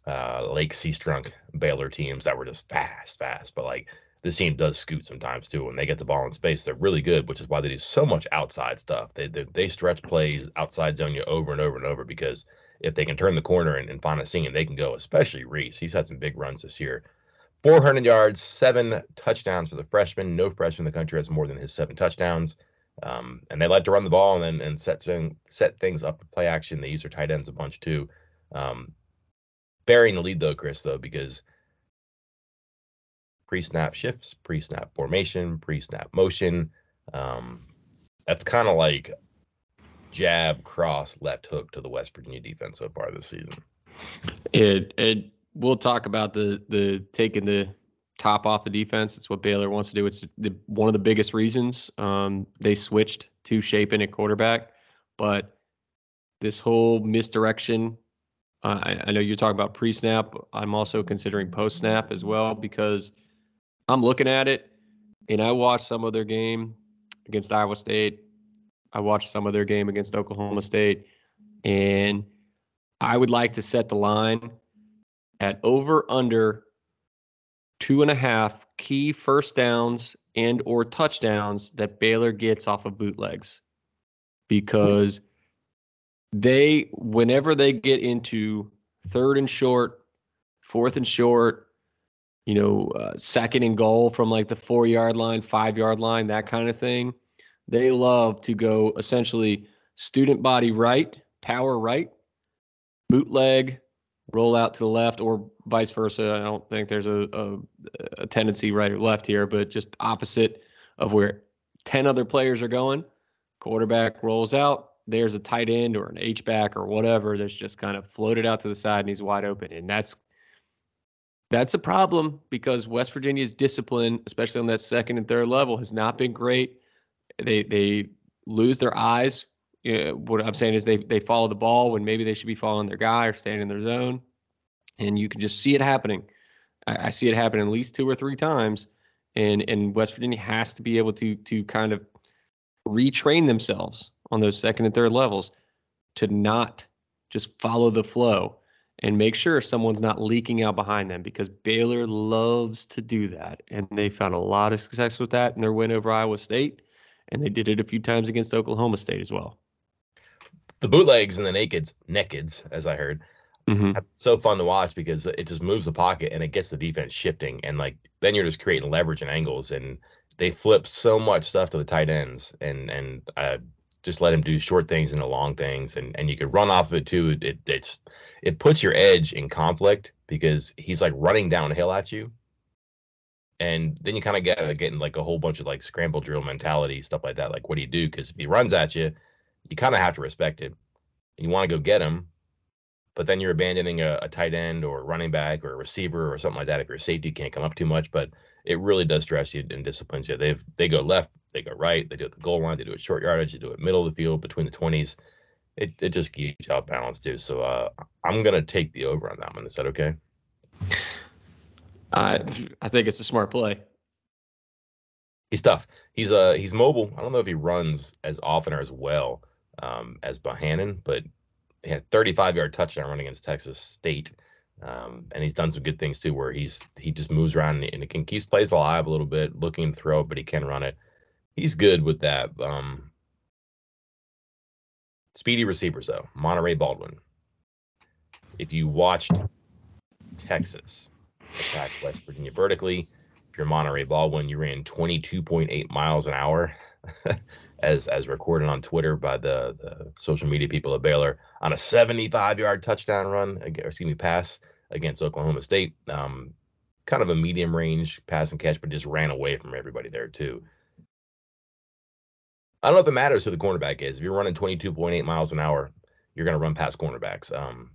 uh, Lake Seastrunk, Baylor teams that were just fast, fast. But like this team does scoot sometimes too. When they get the ball in space, they're really good, which is why they do so much outside stuff. They they, they stretch plays outside zone you over and over and over because if they can turn the corner and, and find a seam, they can go. Especially Reese, he's had some big runs this year. 400 yards, seven touchdowns for the freshman. No freshman in the country has more than his seven touchdowns. Um, and they like to run the ball and and set set things up to play action. They use their tight ends a bunch too. Um, burying the lead though, Chris, though, because pre-snap shifts, pre-snap formation, pre-snap motion. Um, that's kind of like jab, cross, left hook to the West Virginia defense so far this season. It it we'll talk about the the taking the top off the defense. It's what Baylor wants to do. It's the, one of the biggest reasons um, they switched to Shapen at quarterback. But this whole misdirection, uh, I, I know you're talking about pre-snap. I'm also considering post-snap as well because I'm looking at it, and I watched some of their game against Iowa State. I watched some of their game against Oklahoma State, and I would like to set the line at over under two and a half key first downs and or touchdowns that Baylor gets off of bootlegs. Because they whenever they get into third and short, fourth and short, you know, uh, second and goal from like the 4-yard line, 5-yard line, that kind of thing, they love to go essentially student body right, power right, bootleg roll out to the left or vice versa. I don't think there's a, a, a, tendency right or left here, but just opposite of where 10 other players are going. Quarterback rolls out. There's a tight end or an H back or whatever that's just kind of floated out to the side and he's wide open. And that's That's a problem because West Virginia's discipline, especially on that second and third level, has not been great. They they lose their eyes. What I'm saying is they they follow the ball when maybe they should be following their guy or staying in their zone, and you can just see it happening. I, I see it happen at least two or three times, and and West Virginia has to be able to to kind of retrain themselves on those second and third levels to not just follow the flow and make sure someone's not leaking out behind them because Baylor loves to do that. And they found a lot of success with that in their win over Iowa State. And they did it a few times against Oklahoma State as well. The bootlegs and the nakeds, nakeds, as I heard, mm-hmm. so fun to watch because it just moves the pocket and it gets the defense shifting. And like then you're just creating leverage and angles. And they flip so much stuff to the tight ends. And and uh, just let him do short things and the long things, and and you could run off of it too. It it's it puts your edge in conflict because he's like running downhill at you, and then you kind of get getting like a whole bunch of like scramble drill mentality stuff like that. Like, what do you do? Because if he runs at you, you kind of have to respect it. and You want to go get him, but then you're abandoning a, a, tight end or running back or a receiver or something like that if your safety can't come up too much. But it really does stress you and disciplines you. They've they go left, they go right, they do it the goal line, they do it short yardage, they do it middle of the field between the twenties. It it just keeps out balance too. So uh, I'm gonna take the over on that one. Is that okay? I I think it's a smart play. He's tough. He's uh he's mobile. I don't know if he runs as often or as well um, as Bohanon, but he had 35 yard touchdown run against Texas State. Um, and he's done some good things too, where he's he just moves around and, and can keeps plays alive a little bit, looking to throw, but he can run it. He's good with that. Um, speedy receivers though, Monaray Baldwin. If you watched Texas attack West Virginia vertically, if you're Monaray Baldwin, you ran 22.8 miles an hour. as as recorded on Twitter by the, the social media people at Baylor on a 75 yard touchdown run, excuse me, pass against Oklahoma State. Um, kind of a medium range pass and catch, but just ran away from everybody there too. I don't know if it matters who the cornerback is. If you're running 22.8 miles an hour, you're going to run past cornerbacks. Um,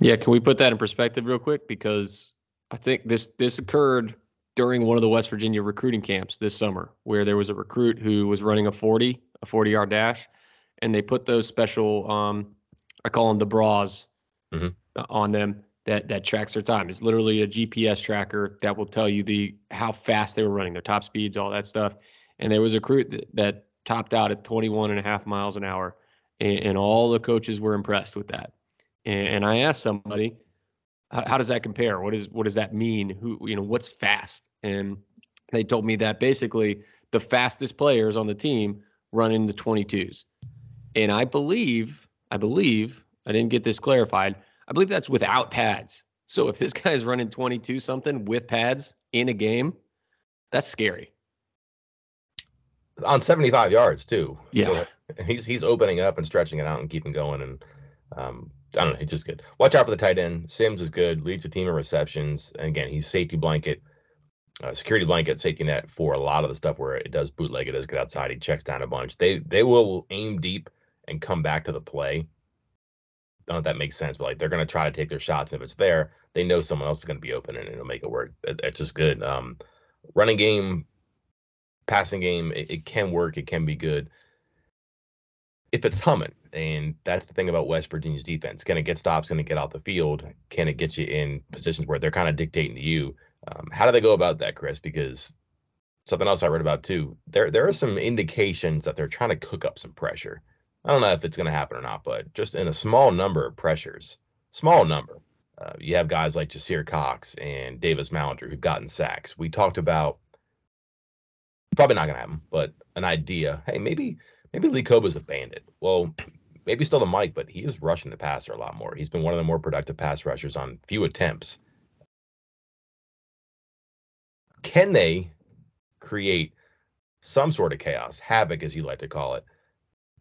yeah, can we put that in perspective real quick? Because I think this this occurred during one of the West Virginia recruiting camps this summer, where there was a recruit who was running a 40, a 40 yard dash, and they put those special, um, I call them the bras, mm-hmm. on them that that tracks their time. It's literally a GPS tracker that will tell you the how fast they were running, their top speeds, all that stuff. And there was a recruit that, that topped out at 21 and a half miles an hour, and, and all the coaches were impressed with that. And, and I asked somebody, how, how does that compare? What is what does that mean? Who you know what's fast? And they told me that basically the fastest players on the team run in the 22s. And I believe, I believe, I didn't get this clarified. I believe that's without pads. So if this guy's running 22 something with pads in a game, that's scary. On 75 yards too. Yeah. So he's he's opening up and stretching it out and keeping going and um, I don't know. He's just good. Watch out for the tight end. Sims is good. Leads the team in receptions. And again, he's safety blanket, uh, security blanket, safety net for a lot of the stuff where it does bootleg. It does get outside. He checks down a bunch. They they will aim deep and come back to the play. I don't know if that makes sense, but like they're to try to take their shots. And if it's there, they know someone else is to be open and it'll make it work. It, it's just good. Um, running game, passing game, it, it can work. It can be good if it's humming. And that's the thing about West Virginia's defense. Can it get stops? Can it get out the field? Can it get you in positions where they're kind of dictating to you? Um, how do they go about that, Chris? Because something else I read about too. There there are some indications that they're trying to cook up some pressure. I don't know if it's going to happen or not, but just in a small number of pressures, small number. Uh, you have guys like Jasir Cox and Davis Mallinger who've gotten sacks. We talked about probably not going to happen, but an idea. Hey, maybe maybe Lee Kpogba's a bandit. Well, maybe still the mic, but he is rushing the passer a lot more. He's been one of the more productive pass rushers on few attempts. Can they create some sort of chaos, havoc, as you like to call it,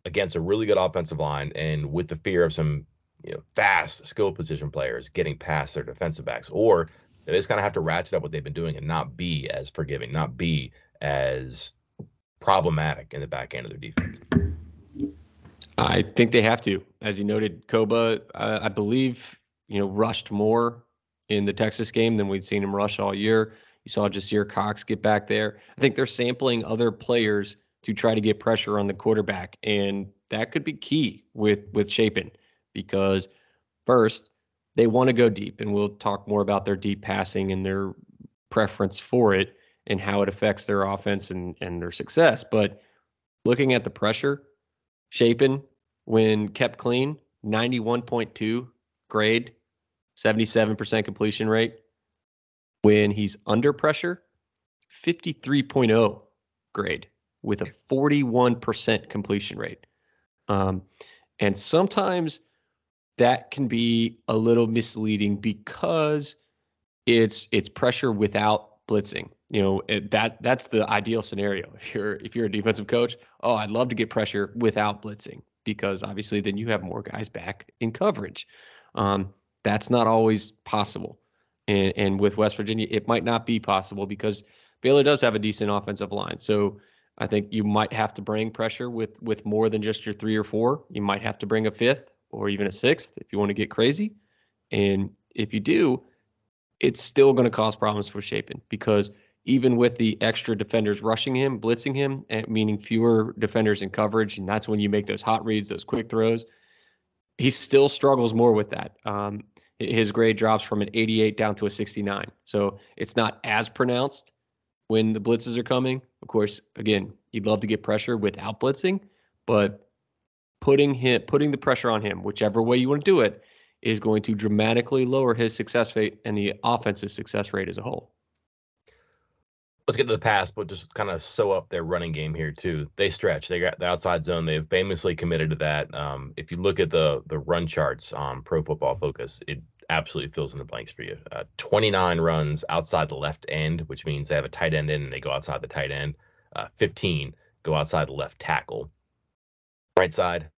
against a really good offensive line and with the fear of some you know, fast skill position players getting past their defensive backs? Or they just kind of have to ratchet up what they've been doing and not be as forgiving, not be as problematic in the back end of their defense? I think they have to. As you noted, Kpogba, uh, I believe, you know, rushed more in the Texas game than we'd seen him rush all year. You saw Jasir Cox get back there. I think they're sampling other players to try to get pressure on the quarterback, and that could be key with with Shapen because first they want to go deep, and we'll talk more about their deep passing and their preference for it and how it affects their offense and and their success. But looking at the pressure, Shapen when kept clean, 91.2 grade, 77% completion rate. When he's under pressure, 53.0 grade with a 41% completion rate. Um, and sometimes that can be a little misleading because it's it's pressure without blitzing. You know it, that that's the ideal scenario. If you're if you're a defensive coach, oh, I'd love to get pressure without blitzing because obviously then you have more guys back in coverage. Um, that's not always possible. And, and with West Virginia, it might not be possible because Baylor does have a decent offensive line. So I think you might have to bring pressure with with more than just your three or four. You might have to bring a fifth or even a sixth if you want to get crazy. And if you do, it's still going to cause problems for Shapen because even with the extra defenders rushing him, blitzing him, eh, meaning fewer defenders in coverage, and that's when you make those hot reads, those quick throws. He still struggles more with that. Um, his grade drops from an 88 down to a 69. So it's not as pronounced when the blitzes are coming. Of course, again, you'd love to get pressure without blitzing, but putting him putting the pressure on him, whichever way you want to do it, is going to dramatically lower his success rate and the offensive success rate as a whole let's get to the pass, but just kind of sew up their running game here too. They stretch. They got the outside zone. They've famously committed to that. Um, if you look at the the run charts on Pro Football Focus, it absolutely fills in the blanks for you. Uh, 29 runs outside the left end, which means they have a tight end in and they go outside the tight end. Uh, 15 go outside the left tackle. Right side,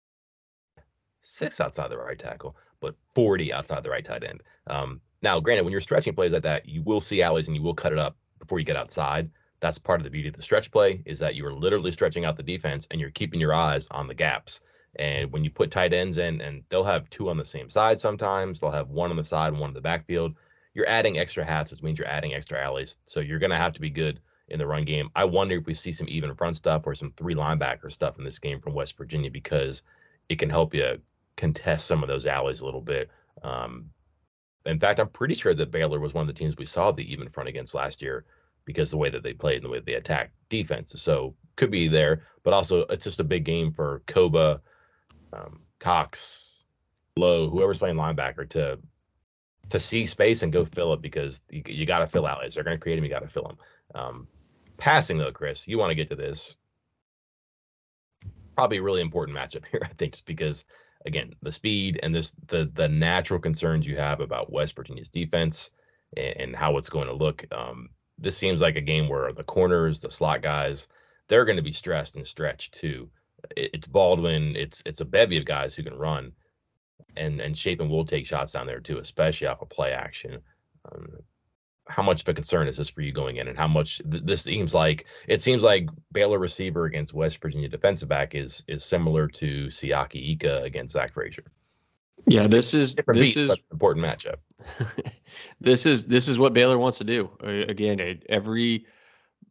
six outside the right tackle, but 40 outside the right tight end. Um, now, granted, when you're stretching plays like that, you will see alleys and you will cut it up before you get outside. That's part of the beauty of the stretch play is that you are literally stretching out the defense and you're keeping your eyes on the gaps. And when you put tight ends in, and they'll have two on the same side sometimes, they'll have one on the side and one in the backfield. You're adding extra hats, which means you're adding extra alleys. So you're going to have to be good in the run game. I wonder if we see some even front stuff or some three linebacker stuff in this game from West Virginia because it can help you contest some of those alleys a little bit. Um, in fact, I'm pretty sure that Baylor was one of the teams we saw the even front against last year because the way that they played and the way they attacked defense. So could be there, but also it's just a big game for Kpogba, um, Cox, Loe, whoever's playing linebacker to to see space and go fill it because you, you got to fill outlets. They're going to create them. You got to fill them. Um, passing though, Chris, you want to get to this. Probably a really important matchup here, I think, just because again the speed and this the the natural concerns you have about West Virginia's defense and, and how it's going to look. Um, this seems like a game where the corners, the slot guys, they're going to be stressed and stretched too. It's Baldwin. It's it's a bevy of guys who can run, and and Shapen will take shots down there too, especially off of play action. Um, how much of a concern is this for you going in, and how much th- this seems like it seems like Baylor receiver against West Virginia defensive back is is similar to Siaki Ika against Zach Frazier. Yeah, this is Different this beat, is important matchup. this is this is what Baylor wants to do. Again, every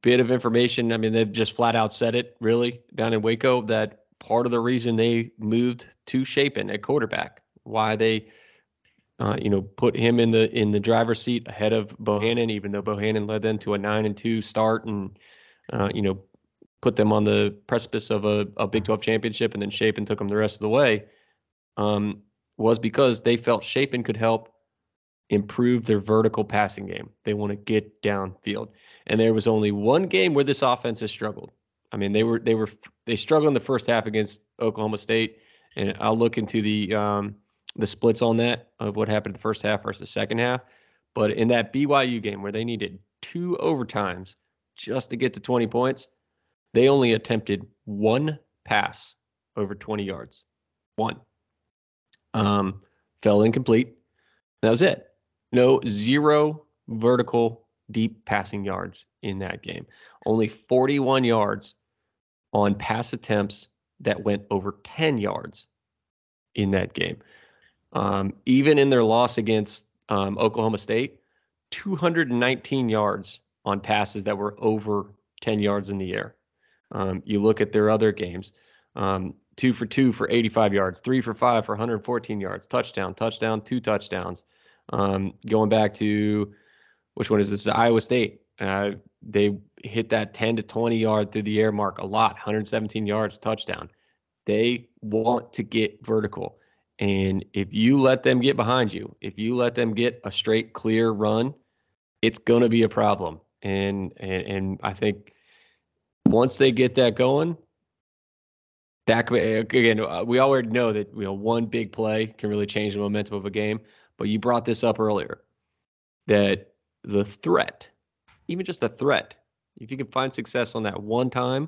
bit of information. I mean, they've just flat out said it. Really, down in Waco, that part of the reason they moved to Shapen at quarterback, why they, uh, you know, put him in the in the driver's seat ahead of Bohanon, even though Bohanon led them to a nine and two start, and uh, you know, put them on the precipice of a, a Big Twelve championship, and then Shapen took them the rest of the way. Um, was because they felt Shapen could help improve their vertical passing game. They want to get downfield. And there was only one game where this offense has struggled. I mean, they were they were they struggled in the first half against Oklahoma State, and I'll look into the um, the splits on that of what happened in the first half versus the second half. But in that BYU game where they needed two overtimes just to get to 20 points, they only attempted one pass over 20 yards. One. Um, fell incomplete. That was it. No zero vertical deep passing yards in that game. Only 41 yards on pass attempts that went over 10 yards in that game. Um, even in their loss against um, Oklahoma State, 219 yards on passes that were over 10 yards in the air. Um, you look at their other games, um, two for two for 85 yards, three for five for 114 yards, touchdown, touchdown, two touchdowns. Um, going back to which one is this? Iowa State. Uh, they hit that 10 to 20 yard through the air mark a lot, 117 yards, touchdown. They want to get vertical. And if you let them get behind you, if you let them get a straight, clear run, it's going to be a problem. And, and and I think once they get that going, that again, uh, we already know that you know one big play can really change the momentum of a game. But you brought this up earlier that the threat, even just the threat, if you can find success on that one time,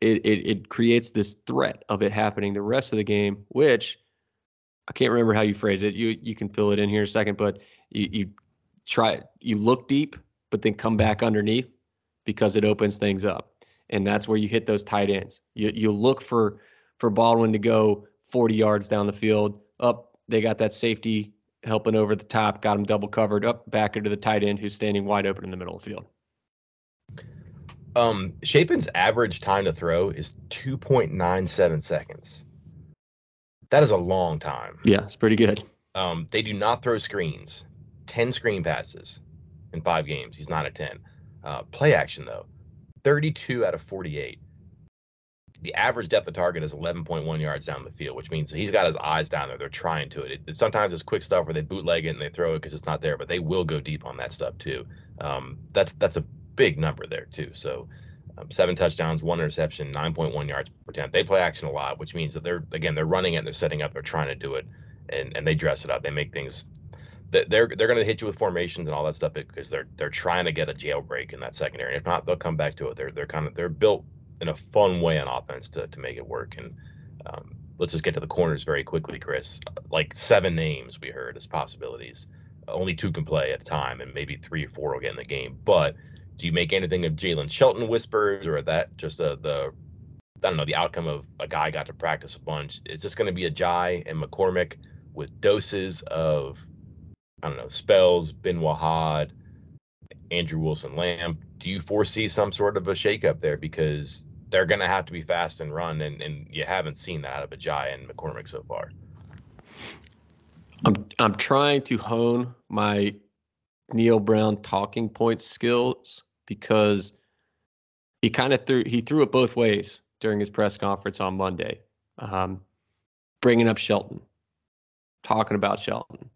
it, it it creates this threat of it happening the rest of the game, which I can't remember how you phrase it. You you can fill it in here in a second, but you, you try you look deep, but then come back underneath because it opens things up. And that's where you hit those tight ends. You you look for for Baldwin to go 40 yards down the field. Up, they got that safety helping over the top, got him double covered, up back into the tight end who's standing wide open in the middle of the field. Um, Shapen's average time to throw is 2.97 seconds. That is a long time. Yeah, it's pretty good. Um, they do not throw screens. 10 screen passes in five games. He's not at 10. Uh, play action, though, 32 out of 48. The average depth of target is 11.1 yards down the field, which means he's got his eyes down there. They're trying to it. it sometimes it's quick stuff where they bootleg it and they throw it because it's not there, but they will go deep on that stuff too. Um, that's that's a big number there too. So um, seven touchdowns, one interception, 9.1 yards per attempt. They play action a lot, which means that they're again they're running it and they're setting up, they're trying to do it, and and they dress it up. They make things. That they're they're going to hit you with formations and all that stuff because they're they're trying to get a jailbreak in that secondary. And if not, they'll come back to it. They're they're kind of they're built in a fun way on offense to to make it work. And um, let's just get to the corners very quickly, Chris. Like seven names we heard as possibilities. Only two can play at a time, and maybe three or four will get in the game. But do you make anything of Jalen Shelton whispers, or that just a, the I don't know the outcome of a guy got to practice a bunch? Is this going to be Ajayi and McCormick with doses of I don't know spells, Ben Wahad, Andrew Wilson-Lamp? Do you foresee some sort of a shakeup there because they're going to have to be fast and run, and, and you haven't seen that out of Ajayi and McCormick so far? I'm I'm trying to hone my Neal Brown talking point skills because he kind of threw he threw it both ways during his press conference on Monday, um, bringing up Shelton, talking about Shelton,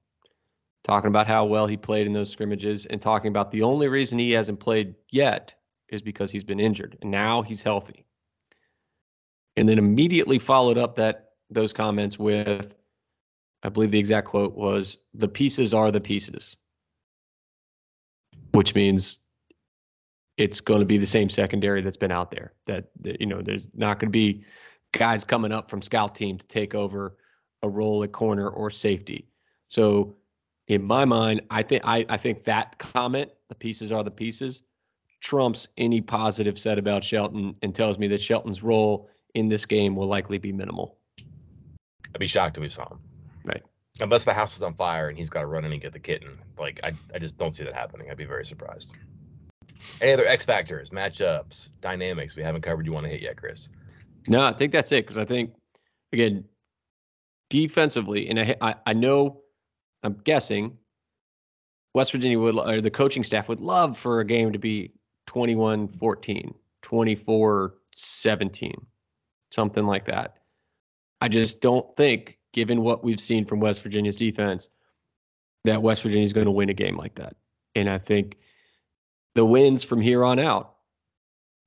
talking about how well he played in those scrimmages, and talking about the only reason he hasn't played yet is because he's been injured, and now he's healthy. And then immediately followed up that those comments with, I believe the exact quote was, "The pieces are the pieces," which means it's going to be the same secondary that's been out there. That, that you know, there's not going to be guys coming up from scout team to take over a role at corner or safety. So, in my mind, I think I, I think that comment, the pieces are the pieces, trumps any positive said about Shelton and tells me that Shelton's role in this game will likely be minimal. I'd be shocked if we saw him. Right. Unless the house is on fire and he's got to run in and get the kitten. Like I, I just don't see that happening. I'd be very surprised. Any other X factors, matchups, dynamics we haven't covered you want to hit yet, Chris? No, I think that's it because I think again, defensively, and I, I, I know, I'm guessing, West Virginia would or the coaching staff would love for a game to be 21-14, 24-17, something like that. I just don't think, given what we've seen from West Virginia's defense, that West Virginia is going to win a game like that. And I think the wins from here on out,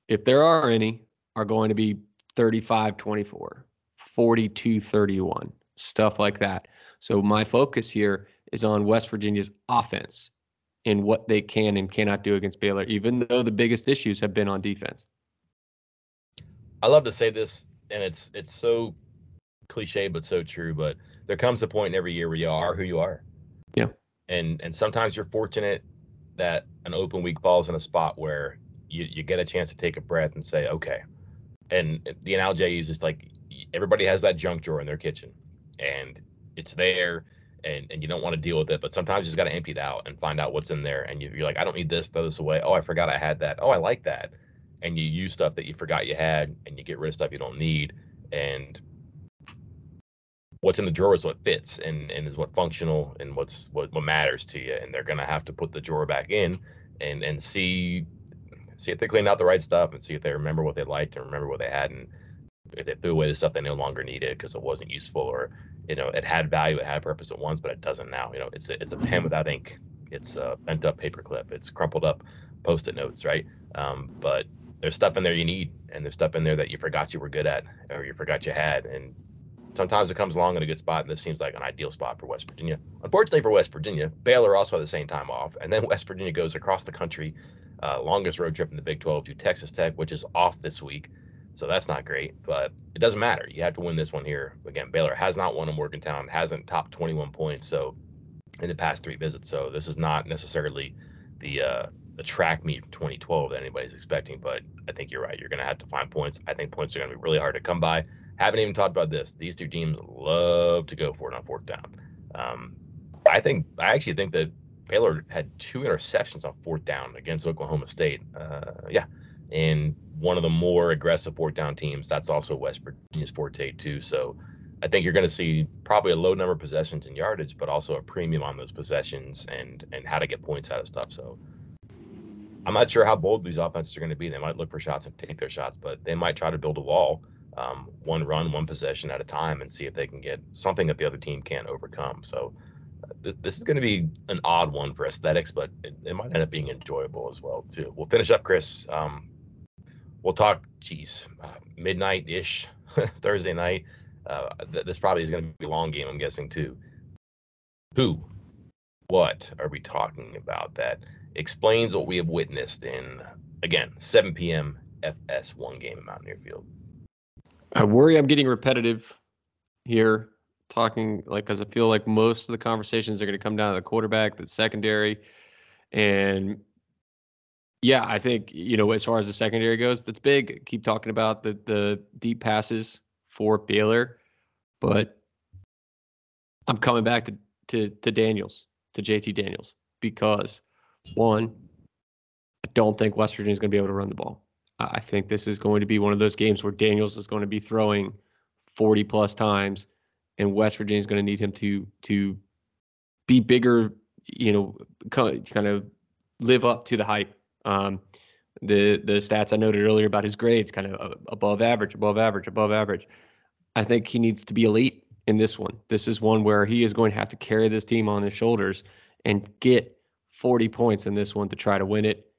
if there are any, are going to be 35 24, 42 31, stuff like that. So my focus here is on West Virginia's offense and what they can and cannot do against Baylor, even though the biggest issues have been on defense. I love to say this, and it's it's so cliche but so true. But there comes a point in every year where you are who you are. Yeah. And and sometimes you're fortunate that an open week falls in a spot where you, you get a chance to take a breath and say, okay. And the analogy I use is like everybody has that junk drawer in their kitchen and it's there and, and you don't want to deal with it. But sometimes you just got to empty it out and find out what's in there. And you, you're like, I don't need this, throw this away. Oh, I forgot I had that. Oh, I like that. And you use stuff that you forgot you had, and you get rid of stuff you don't need. And what's in the drawer is what fits and, and is what functional and what's what, what matters to you. And they're gonna have to put the drawer back in and and see see if they clean out the right stuff and see if they remember what they liked and remember what they had and If they threw away the stuff they no longer needed because it wasn't useful or you know it had value, it had purpose at once, but it doesn't now. You know, it's a, it's a pen without ink. It's a bent up paper clip. It's crumpled up post-it notes, right? Um, but there's stuff in there you need, and there's stuff in there that you forgot you were good at or you forgot you had, and sometimes it comes along in a good spot, and this seems like an ideal spot for West Virginia. Unfortunately for West Virginia, Baylor also had the same time off, and then West Virginia goes across the country, uh, longest road trip in the Big 12 to Texas Tech, which is off this week. So that's not great, but it doesn't matter. You have to win this one here. Again, Baylor has not won in Morgantown, hasn't topped 21 points so in the past three visits. So this is not necessarily the uh, the track meet 2012 that anybody's expecting. But I think you're right. You're going to have to find points. I think points are going to be really hard to come by. Haven't even talked about this. These two teams love to go for it on fourth down. Um, I think I actually think that Baylor had two interceptions on fourth down against Oklahoma State. Uh, yeah, and one of the more aggressive fourth down teams. That's also West Virginia's forte too. So I think you're going to see probably a low number of possessions and yardage, but also a premium on those possessions and and how to get points out of stuff. So I'm not sure how bold these offenses are going to be. They might look for shots and take their shots, but they might try to build a wall um, one run, one possession at a time, and see if they can get something that the other team can't overcome. So uh, this, this is going to be an odd one for aesthetics, but it, it, might end up being enjoyable as well too. We'll finish up, Chris. Um, we'll talk. Geez, uh, midnight ish Thursday night. Uh, th- this probably is going to be a long game. I'm guessing too. Who, what are we talking about that explains what we have witnessed in again 7 p.m. FS1 game in Mountaineer Field? I worry I'm getting repetitive here, talking like because I feel like most of the conversations are going to come down to the quarterback, the secondary, and yeah, I think you know as far as the secondary goes, that's big. Keep talking about the the deep passes for Baylor, but I'm coming back to to to Daniels, to JT Daniels, because one, I don't think West Virginia is going to be able to run the ball. I think this is going to be one of those games where Daniels is going to be throwing 40 plus times, and West Virginia is going to need him to to be bigger. You know, kind of live up to the hype. Um, the the stats I noted earlier about his grades, kind of above average, above average, above average. I think he needs to be elite in this one. This is one where he is going to have to carry this team on his shoulders and get 40 points in this one to try to win it.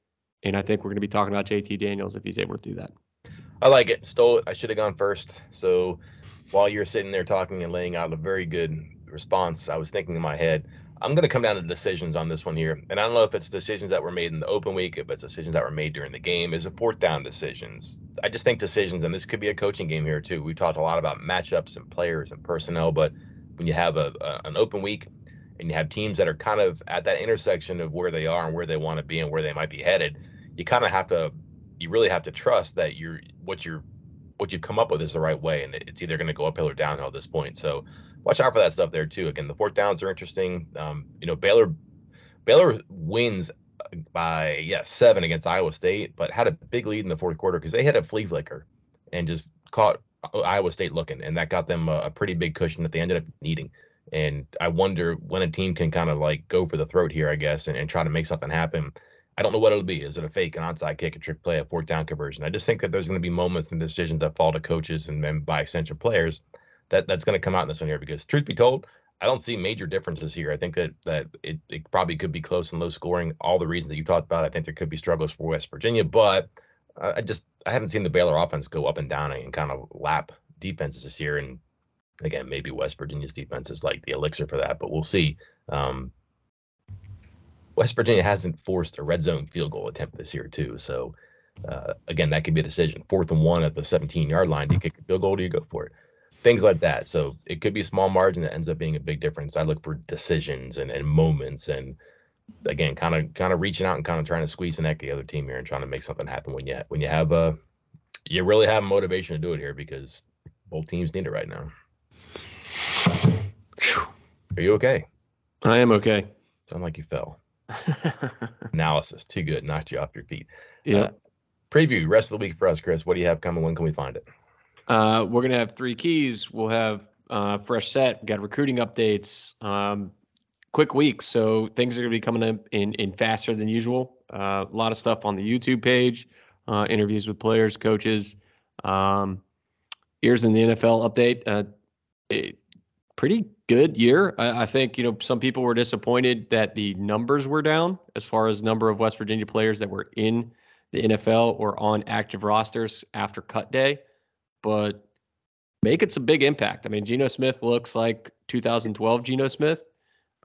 And I think we're going to be talking about JT Daniels if he's able to do that. I like it. Stole it. I should have gone first. So while you're sitting there talking and laying out a very good response, I was thinking in my head, I'm going to come down to decisions on this one here. And I don't know if it's decisions that were made in the open week, if it's decisions that were made during the game, is it fourth down decisions. I just think decisions, and this could be a coaching game here too. We talked a lot about matchups and players and personnel, but when you have a, a an open week and you have teams that are kind of at that intersection of where they are and where they want to be and where they might be headed, you kind of have to, you really have to trust that you're what you're what you've come up with is the right way, and it's either going to go uphill or downhill at this point. So watch out for that stuff there too. Again, the fourth downs are interesting. Um, you know, Baylor Baylor wins by yeah seven against Iowa State, but had a big lead in the fourth quarter because they had a flea flicker and just caught Iowa State looking, and that got them a, a pretty big cushion that they ended up needing. And I wonder when a team can kind of like go for the throat here, I guess, and, and try to make something happen. I don't know what it'll be. Is it a fake, an onside kick, a trick play, a fourth down conversion? I just think that there's going to be moments and decisions that fall to coaches and then by extension players that that's going to come out in this one here. Because truth be told, I don't see major differences here. I think that that it, it probably could be close and low scoring. All the reasons that you talked about, I think there could be struggles for West Virginia, but I just I haven't seen the Baylor offense go up and down and kind of lap defenses this year. And again, maybe West Virginia's defense is like the elixir for that, but we'll see. Um, West Virginia hasn't forced a red zone field goal attempt this year too. So uh, again, that could be a decision. Fourth and one at the 17 yard line. Do you kick a field goal? Do you go for it? Things like that. So it could be a small margin that ends up being a big difference. I look for decisions and, and moments and again, kind of kind of reaching out and kind of trying to squeeze the neck of the other team here and trying to make something happen when you when you have a you really have motivation to do it here because both teams need it right now. Are you okay? I am okay. Sound like you fell. Analysis, too good. Knocked you off your feet. yeah. Uh, preview rest of the week for us, Chris. What do you have coming? When can we find it? Uh, we're gonna have three keys. We'll have uh, fresh set. Got recruiting updates. Um, quick week, so things are gonna be coming up in in faster than usual. Uh, a lot of stuff on the YouTube page. Uh, interviews with players, coaches. Um, ears in the NFL update. Uh, it, pretty good year. I, I think you know some people were disappointed that the numbers were down as far as number of West Virginia players that were in the NFL or on active rosters after cut day but making some big impact. I mean, Geno Smith looks like 2012 Geno Smith.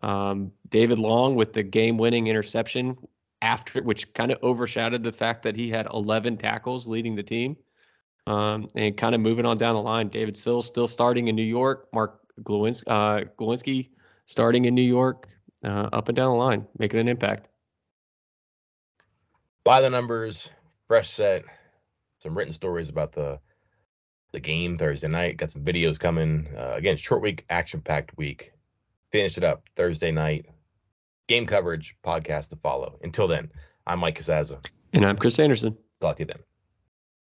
Um, David Long with the game-winning interception after, which kind of overshadowed the fact that he had 11 tackles leading the team. Um, and kind of moving on down the line, David Sills still starting in New York. Mark Glowinski, uh, Glowinski starting in New York. Uh, up and down the line, making an impact. By the numbers, fresh set, some written stories about the the game Thursday night. Got some videos coming. Uh, again, short week, action packed week. Finish it up Thursday night. Game coverage, podcast to follow. Until then, I'm Mike Casazza. And I'm Chris Anderson. Talk to you then.